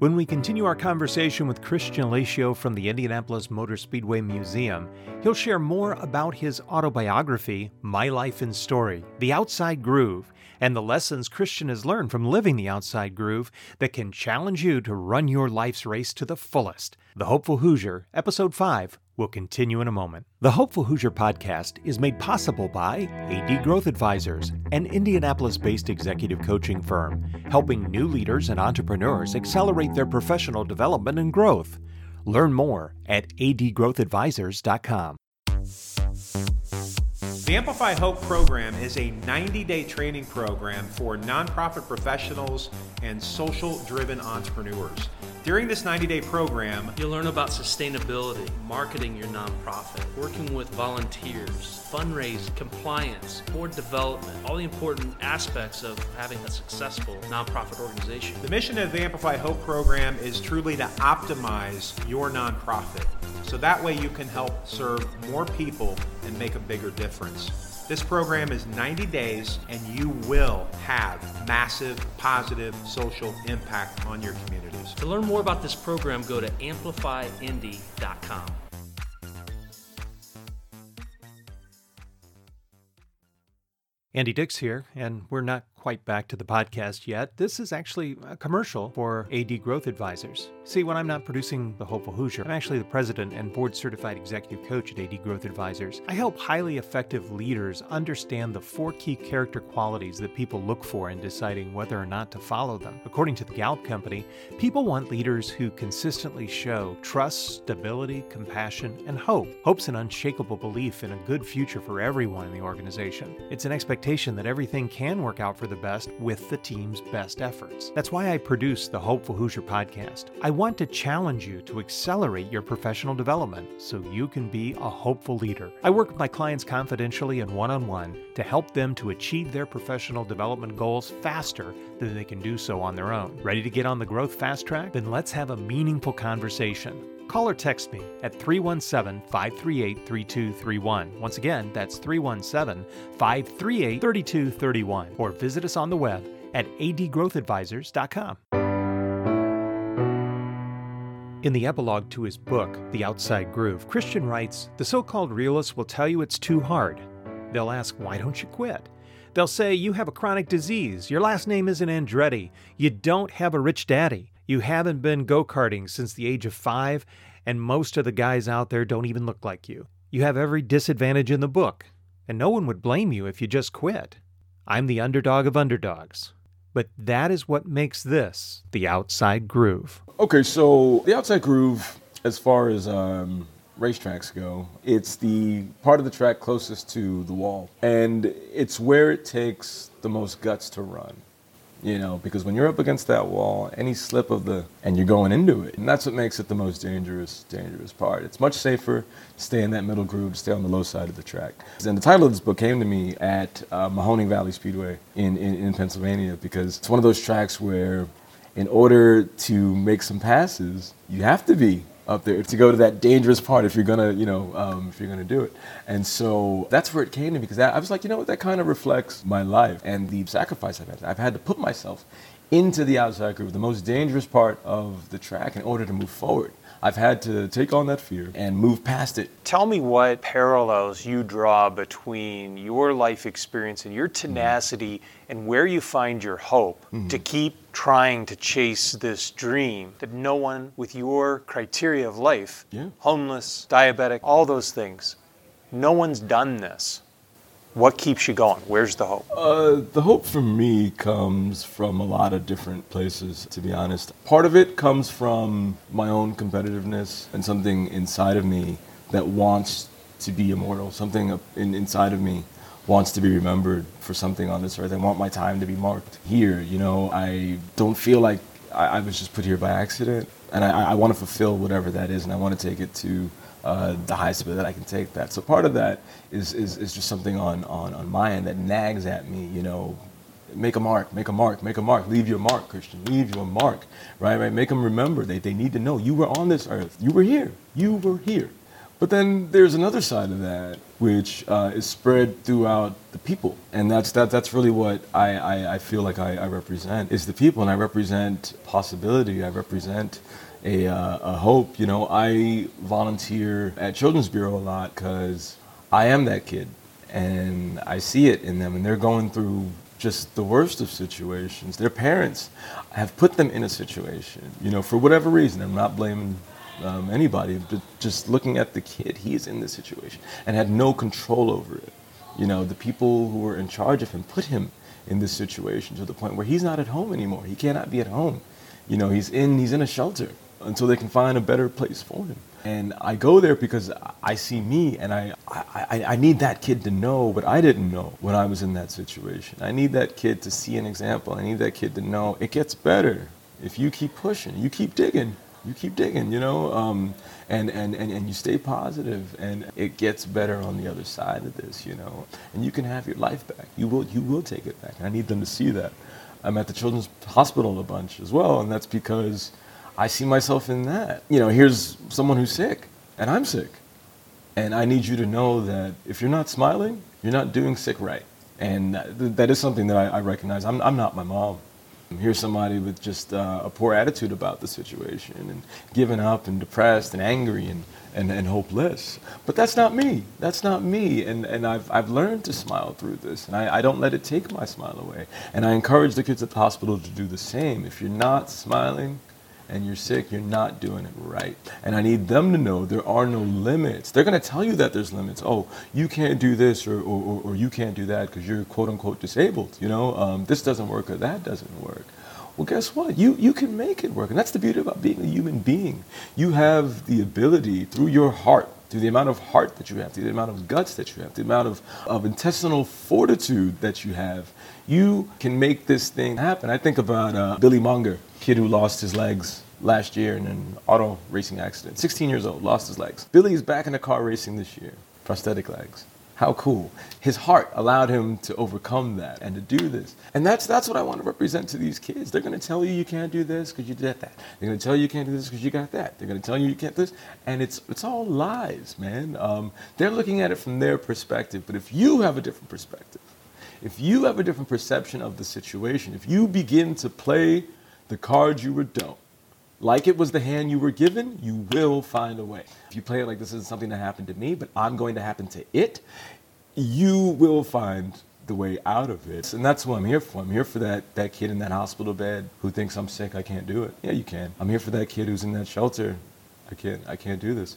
When we continue our conversation with Christian Alesio from the Indianapolis Motor Speedway Museum, he'll share more about his autobiography, My Life and Story, The Outside Groove, and the lessons Christian has learned from living the outside groove that can challenge you to run your life's race to the fullest. The Hopeful Hoosier, Episode 5, will continue in a moment. The Hopeful Hoosier podcast is made possible by AD Growth Advisors, an Indianapolis based executive coaching firm, helping new leaders and entrepreneurs accelerate their professional development and growth. Learn more at adgrowthadvisors.com. The Amplify Hope program is a 90 day training program for nonprofit professionals and social driven entrepreneurs. During this 90 day program, You'll learn about sustainability, marketing your nonprofit, working with volunteers, fundraising, compliance, board development, all the important aspects of having a successful nonprofit organization. the mission of the Amplify Hope program is truly to optimize your nonprofit. So that way you can help serve more people and make a bigger difference. This program is 90 days and you will have massive positive social impact on your communities. To learn more about this program, go to amplifyindy.com. Andy Dix here, and we're not quite back to the podcast yet. This is actually a commercial for AD Growth Advisors. See, when I'm not producing The Hopeful Hoosier, I'm actually the president and board certified executive coach at AD Growth Advisors. I help highly effective leaders understand the four key character qualities that people look for in deciding whether or not to follow them. According to the Gallup Company, people want leaders who consistently show trust, stability, compassion, and hope. Hope's an unshakable belief in a good future for everyone in the organization. It's an expectation that everything can work out for the best with the team's best efforts. That's why I produce the Hopeful Hoosier podcast. I want to challenge you to accelerate your professional development so you can be a hopeful leader. I work with my clients confidentially and one on one to help them to achieve their professional development goals faster than they can do so on their own. Ready to get on the growth fast track? Then let's have a meaningful conversation. Call or text me at 317 538 3231. Once again, that's 317 538 3231. Or visit us on the web at adgrowthadvisors.com. In the epilogue to his book, The Outside Groove, Christian writes The so called realists will tell you it's too hard. They'll ask, Why don't you quit? They'll say, You have a chronic disease. Your last name isn't Andretti. You don't have a rich daddy. You haven't been go karting since the age of five, and most of the guys out there don't even look like you. You have every disadvantage in the book, and no one would blame you if you just quit. I'm the underdog of underdogs. But that is what makes this the outside groove. Okay, so the outside groove, as far as um, racetracks go, it's the part of the track closest to the wall, and it's where it takes the most guts to run. You know, because when you're up against that wall, any slip of the and you're going into it, and that's what makes it the most dangerous, dangerous part. It's much safer to stay in that middle groove, stay on the low side of the track. And the title of this book came to me at uh, Mahoning Valley Speedway in, in, in Pennsylvania because it's one of those tracks where in order to make some passes, you have to be up there to go to that dangerous part if you're gonna, you know, um, if you're gonna do it. And so that's where it came to me because I was like, you know what, that kind of reflects my life and the sacrifice I've had. I've had to put myself into the outside group, the most dangerous part of the track, in order to move forward. I've had to take on that fear and move past it. Tell me what parallels you draw between your life experience and your mm-hmm. tenacity and where you find your hope to mm-hmm. keep trying to chase this dream that no one with your criteria of life, Yeah. homeless, diabetic, all those things, no one's done this. What keeps you going? Where's the hope? Uh, the hope for me comes from a lot of different places, to be honest. Part of it comes from my own competitiveness and something inside of me that wants to be immortal. Something in, inside of me wants to be remembered for something on this earth. I want my time to be marked here. You know, I don't feel like I, I was just put here by accident, and I, I want to fulfill whatever that is, and I want to take it to uh, the highest bit that I can take that. So part of that is, is, is just something on, on, on my end that nags at me, you know, make a mark, make a mark, make a mark, leave your mark, Christian, leave your mark, right, right, make them remember, they, they need to know you were on this earth, you were here, you were here. But then there's another side of that, which uh, is spread throughout the people, and that's that. That's really what I, I, I feel like I, I represent is the people, and I represent possibility. I represent a, uh, a hope. You know, I volunteer at Children's Bureau a lot because I am that kid, and I see it in them, and they're going through just the worst of situations. Their parents have put them in a situation, you know, for whatever reason. I'm not blaming um, anybody, but just looking at the kid, he is in this situation and had no control over it. You know, the people who were in charge of him put him in this situation to the point where he's not at home anymore. He cannot be at home. You know, he's in he's in a shelter. Until they can find a better place for him. And I go there because I see me and I, I, I need that kid to know what I didn't know when I was in that situation. I need that kid to see an example. I need that kid to know it gets better if you keep pushing, you keep digging, you keep digging, you know, um, and, and, and, and you stay positive and it gets better on the other side of this, you know, and you can have your life back. You will, you will take it back. I need them to see that. I'm at the Children's Hospital a bunch as well, and that's because I see myself in that. You know, here's someone who's sick, and I'm sick. And I need you to know that if you're not smiling, you're not doing sick right. And that, that is something that I, I recognize. I'm, I'm not my mom. Here's somebody with just uh, a poor attitude about the situation and given up and depressed and angry and, and, and hopeless. But that's not me. That's not me. And, and I've, I've learned to smile through this. And I, I don't let it take my smile away. And I encourage the kids at the hospital to do the same. If you're not smiling, and you're sick, you're not doing it right. And I need them to know there are no limits. They're going to tell you that there's limits. Oh, you can't do this or, or, or, you can't do that because you're quote unquote disabled. You know, um, this doesn't work or that doesn't work. Well, guess what? You, you can make it work. And that's the beauty about being a human being. You have the ability through your heart, through the amount of heart that you have, through the amount of guts that you have, the amount of, of intestinal fortitude that you have, you can make this thing happen. I think about uh, Billy Monger, kid who lost his legs last year in an auto racing accident. 16 years old, lost his legs. Billy is back in the car racing this year, prosthetic legs. How cool. His heart allowed him to overcome that and to do this. And that's, that's what I want to represent to these kids. They're going to tell you you can't do this because you did that. They're going to tell you you can't do this because you got that. They're going to tell you you can't do this. And it's, it's all lies, man. Um, they're looking at it from their perspective. But if you have a different perspective, if you have a different perception of the situation, if you begin to play the cards you were dealt, like it was the hand you were given, you will find a way. If you play it like this is something that happened to me, but I'm going to happen to it, you will find the way out of it. And that's what I'm here for. I'm here for that, that kid in that hospital bed who thinks I'm sick, I can't do it. Yeah, you can. I'm here for that kid who's in that shelter. I can't I can't do this.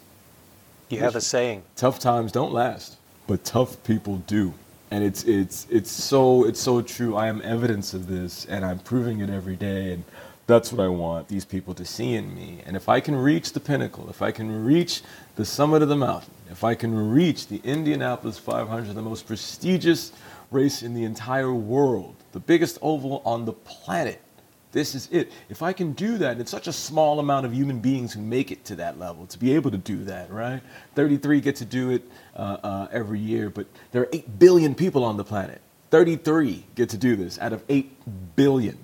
You have a saying. Tough times don't last, but tough people do. And it's it's it's so it's so true. I am evidence of this and I'm proving it every day and that's what I want these people to see in me. And if I can reach the pinnacle, if I can reach the summit of the mountain, if I can reach the Indianapolis 500, the most prestigious race in the entire world, the biggest oval on the planet, this is it. If I can do that, and it's such a small amount of human beings who make it to that level to be able to do that, right? 33 get to do it uh, uh, every year, but there are 8 billion people on the planet. 33 get to do this out of 8 billion.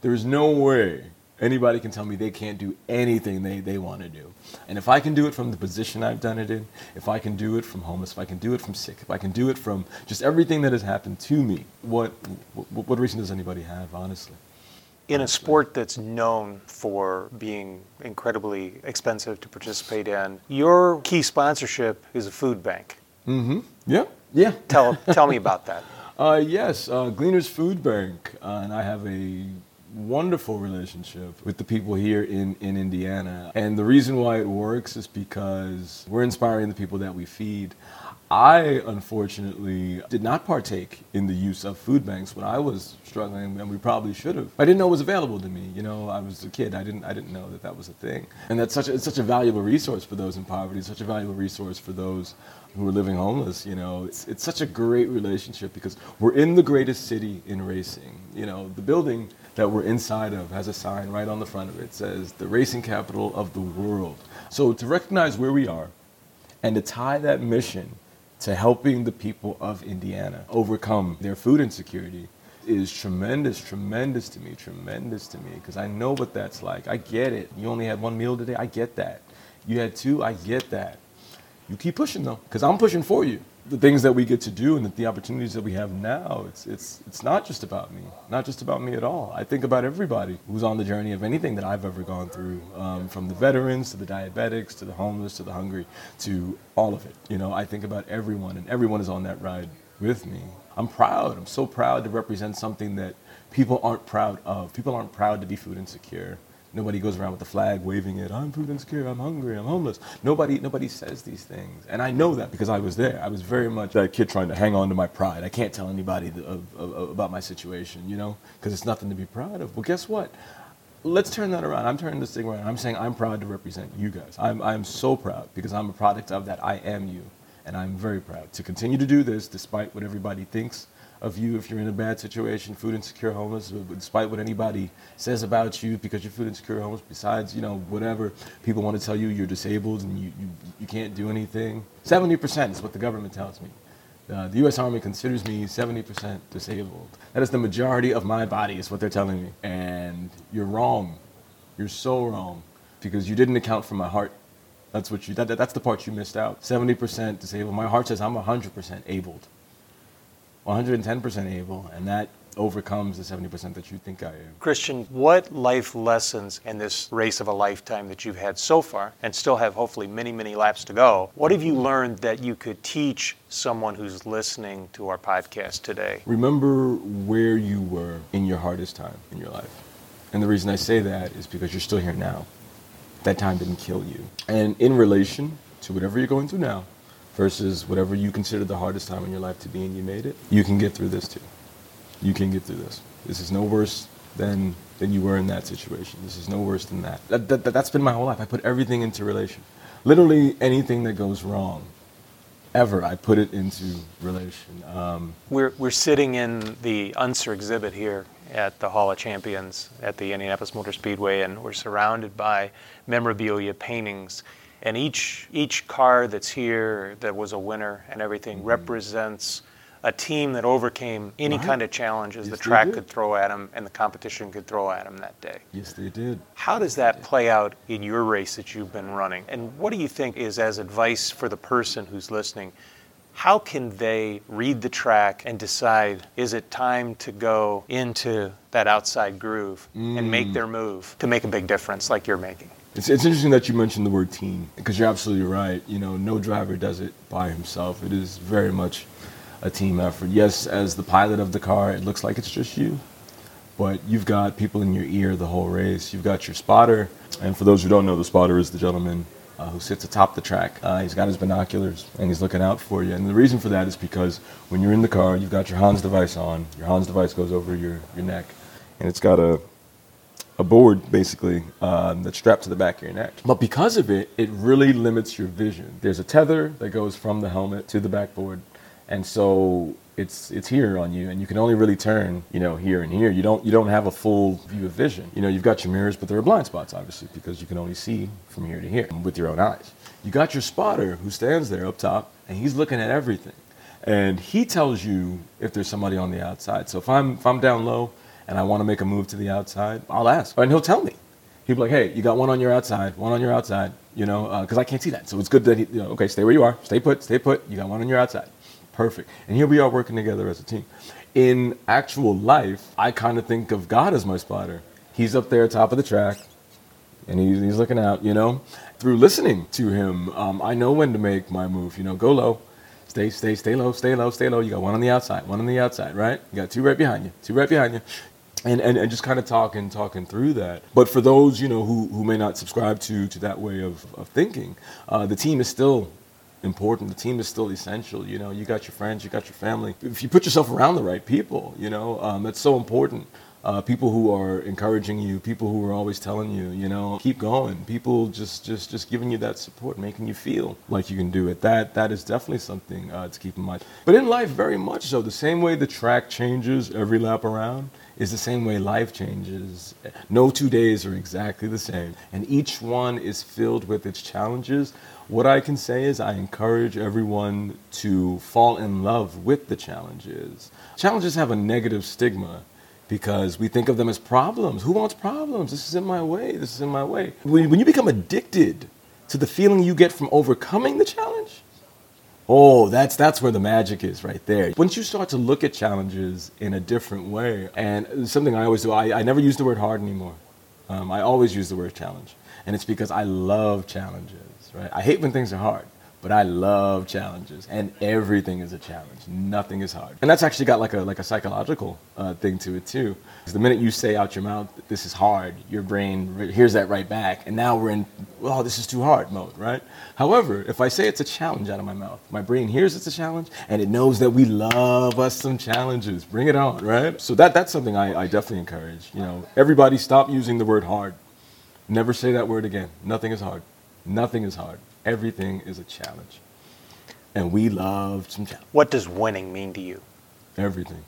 There is no way anybody can tell me they can't do anything they, they want to do. And if I can do it from the position I've done it in, if I can do it from homeless, if I can do it from sick, if I can do it from just everything that has happened to me, what, what, what reason does anybody have, honestly? In a sport that's known for being incredibly expensive to participate in, your key sponsorship is a food bank. Mm-hmm. Yeah. Yeah. Tell, tell me about that. Uh, yes, uh, Gleaners Food Bank, uh, and I have a wonderful relationship with the people here in, in Indiana. And the reason why it works is because we're inspiring the people that we feed. I unfortunately did not partake in the use of food banks when I was struggling, and we probably should have. I didn't know it was available to me. You know, I was a kid. I didn't. I didn't know that that was a thing. And that's such. A, it's such a valuable resource for those in poverty. Such a valuable resource for those who are living homeless. You know, it's it's such a great relationship because we're in the greatest city in racing. You know, the building that we're inside of has a sign right on the front of it. It says the racing capital of the world. So to recognize where we are and to tie that mission to helping the people of Indiana overcome their food insecurity is tremendous, tremendous to me, tremendous to me, because I know what that's like. I get it. You only had one meal today. I get that. You had two. I get that. You keep pushing though, because I'm pushing for you the things that we get to do and the, the, opportunities that we have now, it's, it's, it's not just about me, not just about me at all. I think about everybody who's on the journey of anything that I've ever gone through, um, from the veterans to the diabetics to the homeless to the hungry to all of it. You know, I think about everyone, and everyone is on that ride with me. I'm proud. I'm so proud to represent something that people aren't proud of. People aren't proud to be food insecure. Nobody goes around with the flag waving it. I'm food insecure. I'm hungry. I'm homeless. Nobody, nobody says these things, and I know that because I was there. I was very much that kid trying to hang on to my pride. I can't tell anybody the, of, of, about my situation, you know, because it's nothing to be proud of. Well, guess what? let's turn that around. I'm turning this thing around. I'm saying I'm proud to represent you guys. I'm, I'm so proud because I'm a product of that. I am you. And I'm very proud to continue to do this despite what everybody thinks of you if you're in a bad situation, food insecure, homeless, despite what anybody says about you because you're food insecure, homeless, besides, you know, whatever people want to tell you you're disabled and you, you, you can't do anything. 70% is what the government tells me. Uh, the U.S. Army considers me 70% disabled. That is the majority of my body, is what they're telling me. And you're wrong. You're so wrong because you didn't account for my heart. That's what you. That, that's the part you missed out. 70% disabled. My heart says I'm 100% abled. 110% able, and that overcomes the 70% that you think I am. Christian, what life lessons in this race of a lifetime that you've had so far, and still have hopefully many, many laps to go, what have you learned that you could teach someone who's listening to our podcast today? Remember where you were in your hardest time in your life. And the reason I say that is because you're still here now. That time didn't kill you. And in relation to whatever you're going through now, versus whatever you consider the hardest time in your life to be and you made it, you can get through this too. You can get through this. This is no worse than than you were in that situation. This is no worse than that. That, that, that. That's been my whole life. I put everything into relation. Literally anything that goes wrong, ever, I put it into relation. Um, we're, we're sitting in the Unser exhibit here at the Hall of Champions at the Indianapolis Motor Speedway, and we're surrounded by memorabilia paintings and each each car that's here that was a winner and everything mm-hmm. represents a team that overcame any right. kind of challenges yes, the track could throw at them and the competition could throw at them that day. Yes, they did. How does that play out in your race that you've been running? And what do you think is as advice for the person who's listening? How can they read the track and decide is it time to go into that outside groove mm. and make mm. their move to make a big difference like you're making? It's, it's interesting that you mentioned the word team because you're absolutely right. You know, no driver does it by himself. It is very much a team effort. Yes, as the pilot of the car, it looks like it's just you, but you've got people in your ear the whole race. You've got your spotter, and for those who don't know, the spotter is the gentleman uh, who sits atop the track. Uh, he's got his binoculars and he's looking out for you. And the reason for that is because when you're in the car, you've got your Hans device on. Your Hans device goes over your, your neck, and it's got a a board basically um, that's strapped to the back of your neck. But because of it, it really limits your vision. There's a tether that goes from the helmet to the backboard, and so it's it's here on you, and you can only really turn, you know, here and here. You don't you don't have a full view of vision. You know, you've got your mirrors, but there are blind spots, obviously, because you can only see from here to here with your own eyes. You got your spotter who stands there up top, and he's looking at everything, and he tells you if there's somebody on the outside. So if I'm if I'm down low and I want to make a move to the outside, I'll ask. And he'll tell me. He'll be like, hey, you got one on your outside, one on your outside, you know, because uh, I can't see that. So it's good that he, you know, okay, stay where you are, stay put, stay put. You got one on your outside. Perfect. And here we are working together as a team. In actual life, I kind of think of God as my spotter. He's up there top of the track, and he's, he's looking out, you know. Through listening to him, um, I know when to make my move. You know, go low, stay, stay, stay low, stay low, stay low. You got one on the outside, one on the outside, right? You got two right behind you, two right behind you and, and, and just kind of talking talking through that. But for those you know who, who may not subscribe to to that way of, of thinking, uh, the team is still important. The team is still essential. You know, you got your friends, you got your family. If you put yourself around the right people, you know, um, that's so important uh, people who are encouraging you, people who are always telling you, you know, keep going. People just just just giving you that support, making you feel like you can do it. That that is definitely something uh, to keep in mind. But in life, very much so. The same way the track changes every lap around is the same way life changes. No two days are exactly the same, and each one is filled with its challenges. What I can say is, I encourage everyone to fall in love with the challenges. Challenges have a negative stigma because we think of them as problems. Who wants problems? This is in my way. This is in my way. When, you become addicted to the feeling you get from overcoming the challenge, oh, that's, that's where the magic is right there. Once you start to look at challenges in a different way, and something I always do, I, I never use the word hard anymore. Um, I always use the word challenge. And it's because I love challenges, right? I hate when things are hard. But I love challenges, and everything is a challenge. Nothing is hard, and that's actually got like a like a psychological uh, thing to it too. Because the minute you say out your mouth, "This is hard," your brain hears that right back, and now we're in, "Oh, this is too hard" mode, right? However, if I say it's a challenge out of my mouth, my brain hears it's a challenge, and it knows that we love us some challenges. Bring it on, right? So that that's something I, I definitely encourage. You know, everybody stop using the word hard. Never say that word again. Nothing is hard. Nothing is hard. Everything is a challenge. And we love some challenge. What does winning mean to you? Everything.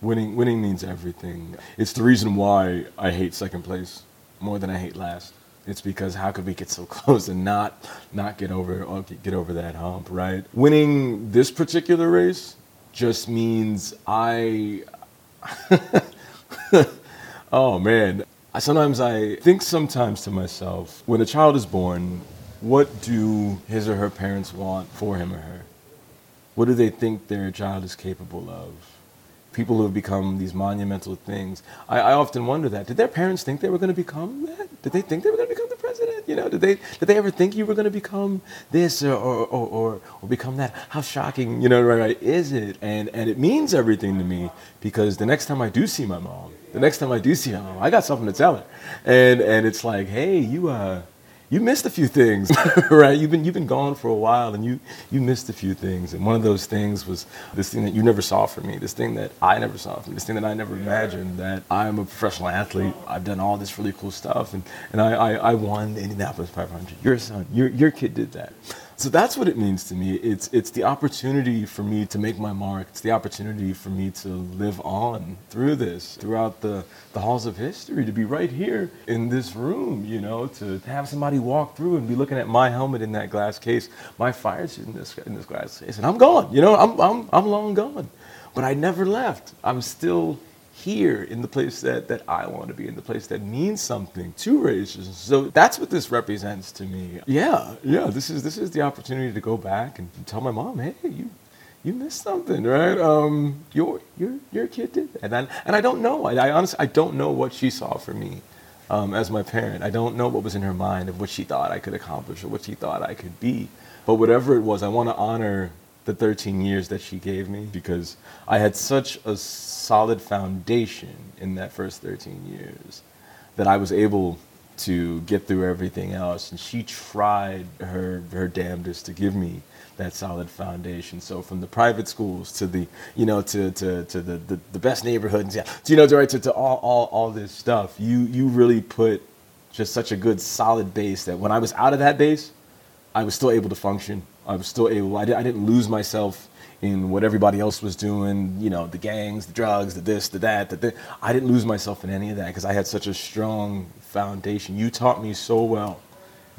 Winning, winning means everything. It's the reason why I hate second place more than I hate last. It's because how could we get so close and not not get over uh, get over that hump, right? Winning this particular race just means I Oh man, sometimes I think sometimes to myself, when a child is born, what do his or her parents want for him or her? What do they think their child is capable of? People who have become these monumental things. I, I often wonder that. Did their parents think they were going to become that? Did they think they were going to become the president? You know, did they did they ever think you were going to become this or or, or, or, or become that? How shocking, you know, right, right, is it? And and it means everything to me because the next time I do see my mom, the next time I do see her mom, I got something to tell her. And and it's like, hey, you uh you missed a few things, right? You've been you've been gone for a while, and you you missed a few things. And one of those things was this thing that you never saw for me, this thing that I never saw for me, this thing that I never imagined. That I'm a professional athlete. I've done all this really cool stuff, and and I I, I won the Indianapolis 500. Your son, your your kid did that. So that's what it means to me. It's it's the opportunity for me to make my mark. It's the opportunity for me to live on through this, throughout the, the halls of history, to be right here in this room, you know, to have somebody walk through and be looking at my helmet in that glass case, my fire suit in this in this glass case, and I'm gone. You know, I'm I'm I'm long gone. But I never left. I'm still here in the place that, that I want to be, in the place that means something to races. So that's what this represents to me. Yeah, yeah, this is this is the opportunity to go back and tell my mom, hey, you you missed something, right? Um, your your your kid did that, and I, and I don't know. I, I honestly I don't know what she saw for me um, as my parent. I don't know what was in her mind of what she thought I could accomplish or what she thought I could be. But whatever it was, I want to honor the 13 years that she gave me because I had such a solid foundation in that first 13 years that I was able to get through everything else. And she tried her, her damnedest to give me that solid foundation. So from the private schools to the, you know, to, to, to the, the, the best neighborhoods, yeah, you know, to, to, to all, all, all this stuff, you, you really put just such a good solid base that when I was out of that base, I was still able to function. I was still able. I, I didn't lose myself in what everybody else was doing. You know, the gangs, the drugs, the this, the that, the. the I didn't lose myself in any of that because I had such a strong foundation. You taught me so well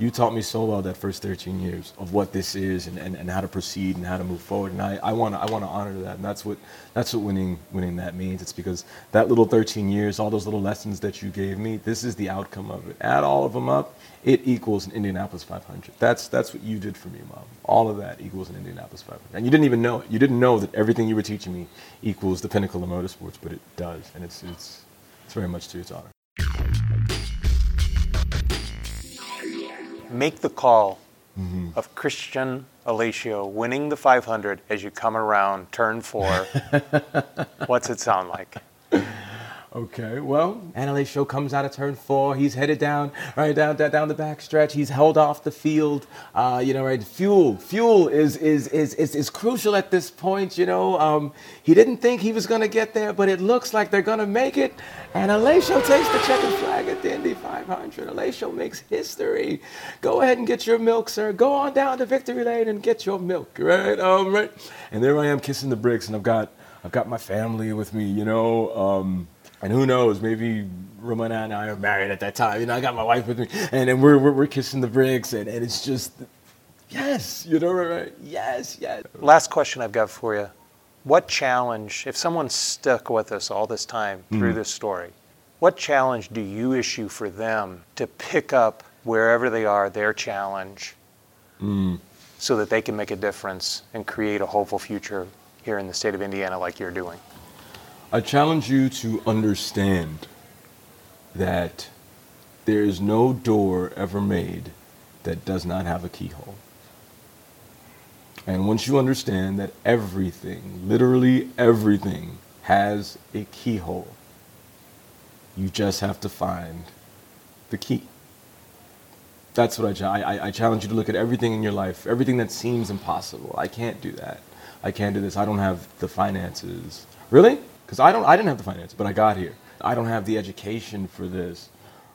you taught me so well that first 13 years of what this is and, and, and how to proceed and how to move forward. And I, I want to I wanna honor that. And that's what, that's what winning, winning that means. It's because that little 13 years, all those little lessons that you gave me, this is the outcome of it. Add all of them up, it equals an Indianapolis 500. That's, that's what you did for me, Mom. All of that equals an Indianapolis 500. And you didn't even know it. You didn't know that everything you were teaching me equals the pinnacle of motorsports, but it does. And it's, it's, it's very much to its honor. Make the call mm-hmm. of Kristian Aleixo winning the 500 as you come around turn four. What's it sound like? Okay, well, Aleixo comes out of turn four. He's headed down, right down, down the back stretch. He's held off the field. Uh, you know, right? Fuel, fuel is is is is, is crucial at this point. You know, um, he didn't think he was going to get there, but it looks like they're going to make it. And Aleixo takes the checkered flag at the Indy 500. Aleixo makes history. Go ahead and get your milk, sir. Go on down to victory lane and get your milk, right? Um, right. And there I am kissing the bricks, and I've got I've got my family with me. You know. Um, and who knows, maybe Ramona and I are married at that time. You know, I got my wife with me, and, and we're, we're, we're kissing the bricks, and, and it's just, yes, you know, right? Yes, yes. Last question I've got for you. What challenge, if someone stuck with us all this time through mm. this story, what challenge do you issue for them to pick up wherever they are, their challenge, mm. so that they can make a difference and create a hopeful future here in the state of Indiana like you're doing? I challenge you to understand that there is no door ever made that does not have a keyhole. And once you understand that everything, literally everything, has a keyhole, you just have to find the key. That's what I, I, I- challenge you to look at everything in your life, everything that seems impossible. I can't do that. I can't do this. I don't have the finances. Really? Because I don't. I didn't have the finance, but I got here. I don't have the education for this.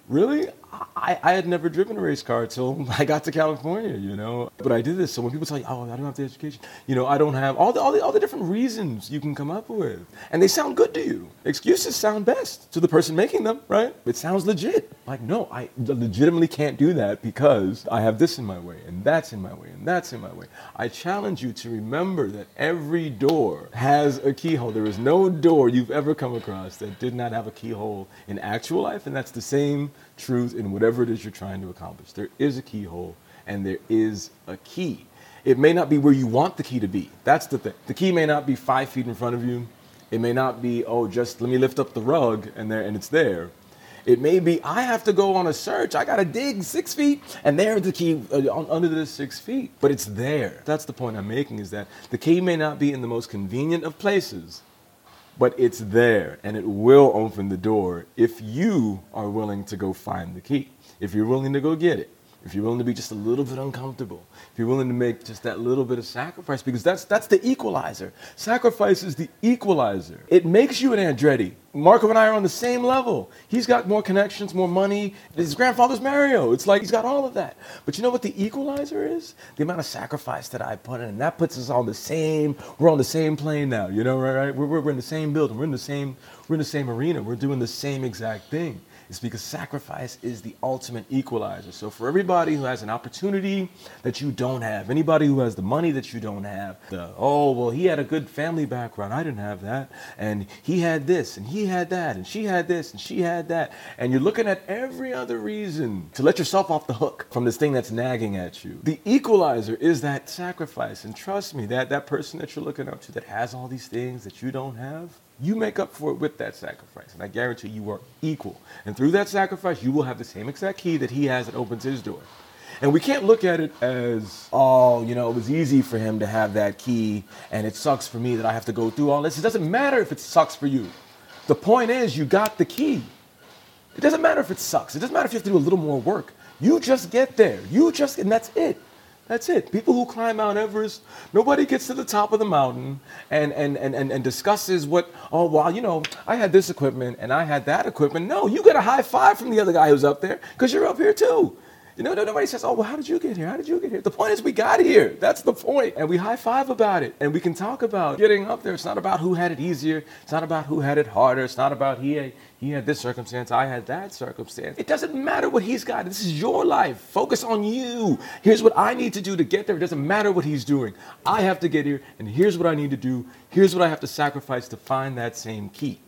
Really? I, I had never driven a race car until I got to California, you know. But I did this. So when people tell you, oh, I don't have the education, you know, I don't have all the, all the, all the different reasons you can come up with. And they sound good to you. Excuses sound best to the person making them, right? It sounds legit. Like, no, I legitimately can't do that because I have this in my way, and that's in my way, and that's in my way. I challenge you to remember that every door has a keyhole. There is no door you've ever come across that did not have a keyhole in actual life, and that's the same truth in whatever it is you're trying to accomplish. There is a keyhole and there is a key. It may not be where you want the key to be. That's the thing. The key may not be five feet in front of you. It may not be, oh, just let me lift up the rug and there and it's there. It may be, I have to go on a search. I got to dig six feet, and there's the key uh, under the six feet. But it's there. That's the point I'm making is that the key may not be in the most convenient of places, but it's there and it will open the door if you are willing to go find the key, if you're willing to go get it, if you're willing to be just a little bit uncomfortable, if you're willing to make just that little bit of sacrifice, because that's that's the equalizer. Sacrifice is the equalizer. It makes you an Andretti. Marco and I are on the same level. He's got more connections, more money. His grandfather's Mario. It's like he's got all of that. But you know what the equalizer is? The amount of sacrifice that I put in. And that puts us on the same, we're on the same plane now, you know, right? right? We're, we're, we're in the same building. We're in the same, we're in the same arena. We're doing the same exact thing. It's because sacrifice is the ultimate equalizer. So for everybody who has an opportunity that you don't have, anybody who has the money that you don't have, the oh well he had a good family background, I didn't have that, and he had this and he had that and she had this and she had that, and you're looking at every other reason to let yourself off the hook from this thing that's nagging at you. The equalizer is that sacrifice, and trust me, that that person that you're looking up to that has all these things that you don't have, you make up for it with that sacrifice. And I guarantee you are equal. And through that sacrifice, you will have the same exact key that he has that opens his door. And we can't look at it as, oh, you know, it was easy for him to have that key and it sucks for me that I have to go through all this. It doesn't matter if it sucks for you. The point is, you got the key. It doesn't matter if it sucks. It doesn't matter if you have to do a little more work. You just get there. You just, and that's it. That's it. People who climb Mount Everest, nobody gets to the top of the mountain and, and, and, and, and discusses what, oh, well, you know, I had this equipment and I had that equipment. No, you get a high five from the other guy who's up there because you're up here too. You know, nobody says, oh, well, how did you get here? How did you get here? The point is, we got here. That's the point. And we high five about it. And we can talk about getting up there. It's not about who had it easier. It's not about who had it harder. It's not about he, he had this circumstance, I had that circumstance. It doesn't matter what he's got. This is your life. Focus on you. Here's what I need to do to get there. It doesn't matter what he's doing. I have to get here, and here's what I need to do. Here's what I have to sacrifice to find that same key.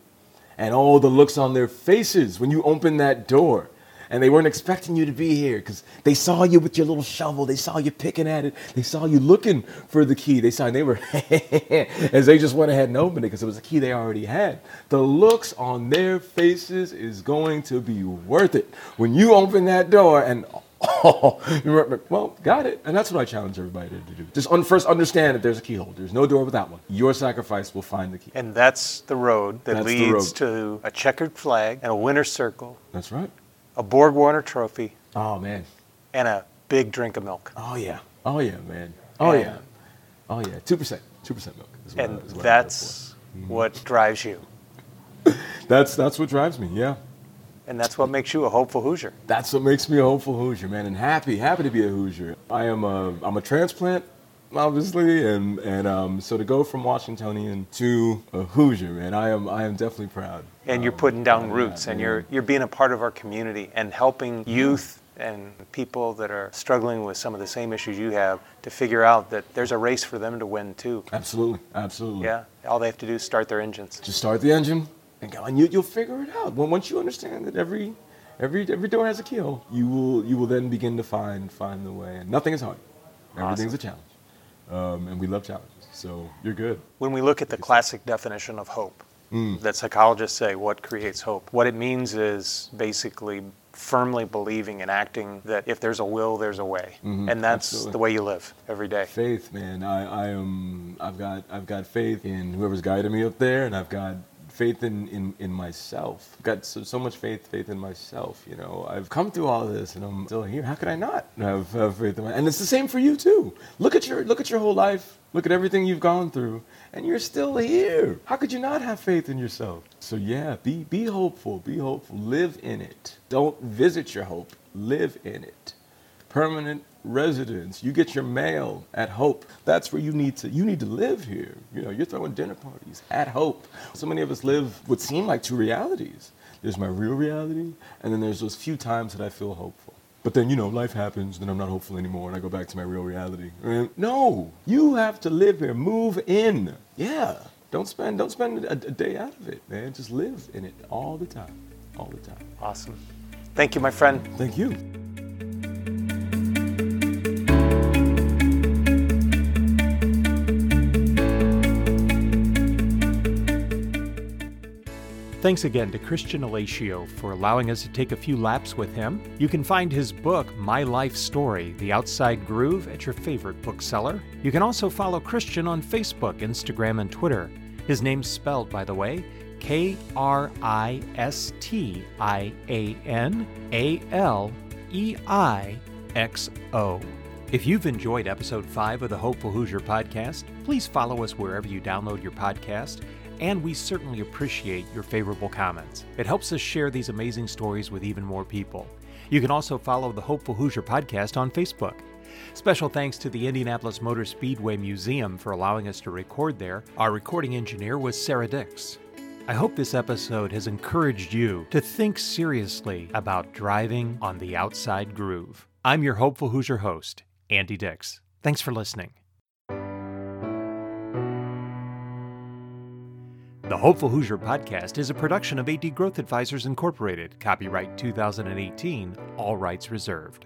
And all the looks on their faces when you open that door and they weren't expecting you to be here because they saw you with your little shovel. They saw you picking at it. They saw you looking for the key. They saw and they were as they just went ahead and opened it because it was a key they already had. The looks on their faces is going to be worth it when you open that door and. Oh, well, got it. And that's what I challenge everybody to do. Just un- first understand that there's a keyhole. There's no door without one. Your sacrifice will find the key. And that's the road that That's leads road. to a checkered flag and a winner's circle, That's right. A Borg Warner trophy, Oh, man. and a big drink of milk. Oh, yeah. Oh, yeah, man. Oh, And- yeah. Oh, yeah. 2%. 2% milk. Is what I- And what I live that's what drives you. That's, that's what drives me, yeah. And that's what makes you a hopeful Hoosier. That's what makes me a hopeful Hoosier, man, and happy, happy to be a Hoosier. I am a, I'm a transplant, obviously, and and um, so to go from Washingtonian to a Hoosier, man, I am I am definitely proud. And you're putting down roots and you're, you're being a part of our community and helping youth and people that are struggling with some of the same issues you have to figure out that there's a race for them to win too. absolutely, absolutely. Yeah, all they have to do is start their engines. Just start the engine and go, and you, you'll figure it out. Once you understand that every every every door has a keyhole, you will you will then begin to find find the way. And nothing is hard. Everything's a challenge, um, and we love challenges. So you're good. When we look at the classic definition of hope, Mm. that psychologists say what creates hope, what it means is basically firmly believing and acting that if there's a will, there's a way, Mhm, and that's absolutely. the way you live every day. Faith, man. I, I am. I've got. I've got faith in whoever's guiding me up there, and I've got faith in in, in myself. Got so, so much faith faith in myself. You know, I've come through all of this, and I'm still here. How could I not have, have faith in my? And it's the same for you too. Look at your look at your whole life. Look at everything you've gone through, and you're still here. How could you not have faith in yourself? So yeah, be be hopeful. Be hopeful. Live in it. Don't visit your hope. Live in it permanent residence. You get your mail at Hope. That's where you need to you need to live here. You know, you're throwing dinner parties at Hope. So many of us live what seem like two realities. There's my real reality, and then there's those few times that I feel hopeful. But then, you know, life happens, then I'm not hopeful anymore, and I go back to my real reality. And no, you have to live here. Move in. Yeah. Don't spend don't spend a, a day out of it, man. Just live in it all the time. All the time. Awesome. Thank you, my friend. Thank you. Thanks again to Kristian Aleixo for allowing us to take a few laps with him. You can find his book, My Life Story The Outside Groove, at your favorite bookseller. You can also follow Kristian on Facebook, Instagram, and Twitter. His name's spelled, by the way, K R I S T I A N A L E I X O. If you've enjoyed episode 5 of the Hopeful Hoosier podcast, please follow us wherever you download your podcast, and we certainly appreciate your favorable comments. It helps us share these amazing stories with even more people. You can also follow the Hopeful Hoosier podcast on Facebook. Special thanks to the Indianapolis Motor Speedway Museum for allowing us to record there. Our recording engineer was Sarah Dix. I hope this episode has encouraged you to think seriously about driving on the outside groove. I'm your Hopeful Hoosier host, Andy Dix. Thanks for listening. The Hopeful Hoosier podcast is a production of AD Growth Advisors Incorporated, copyright 2018, all rights reserved.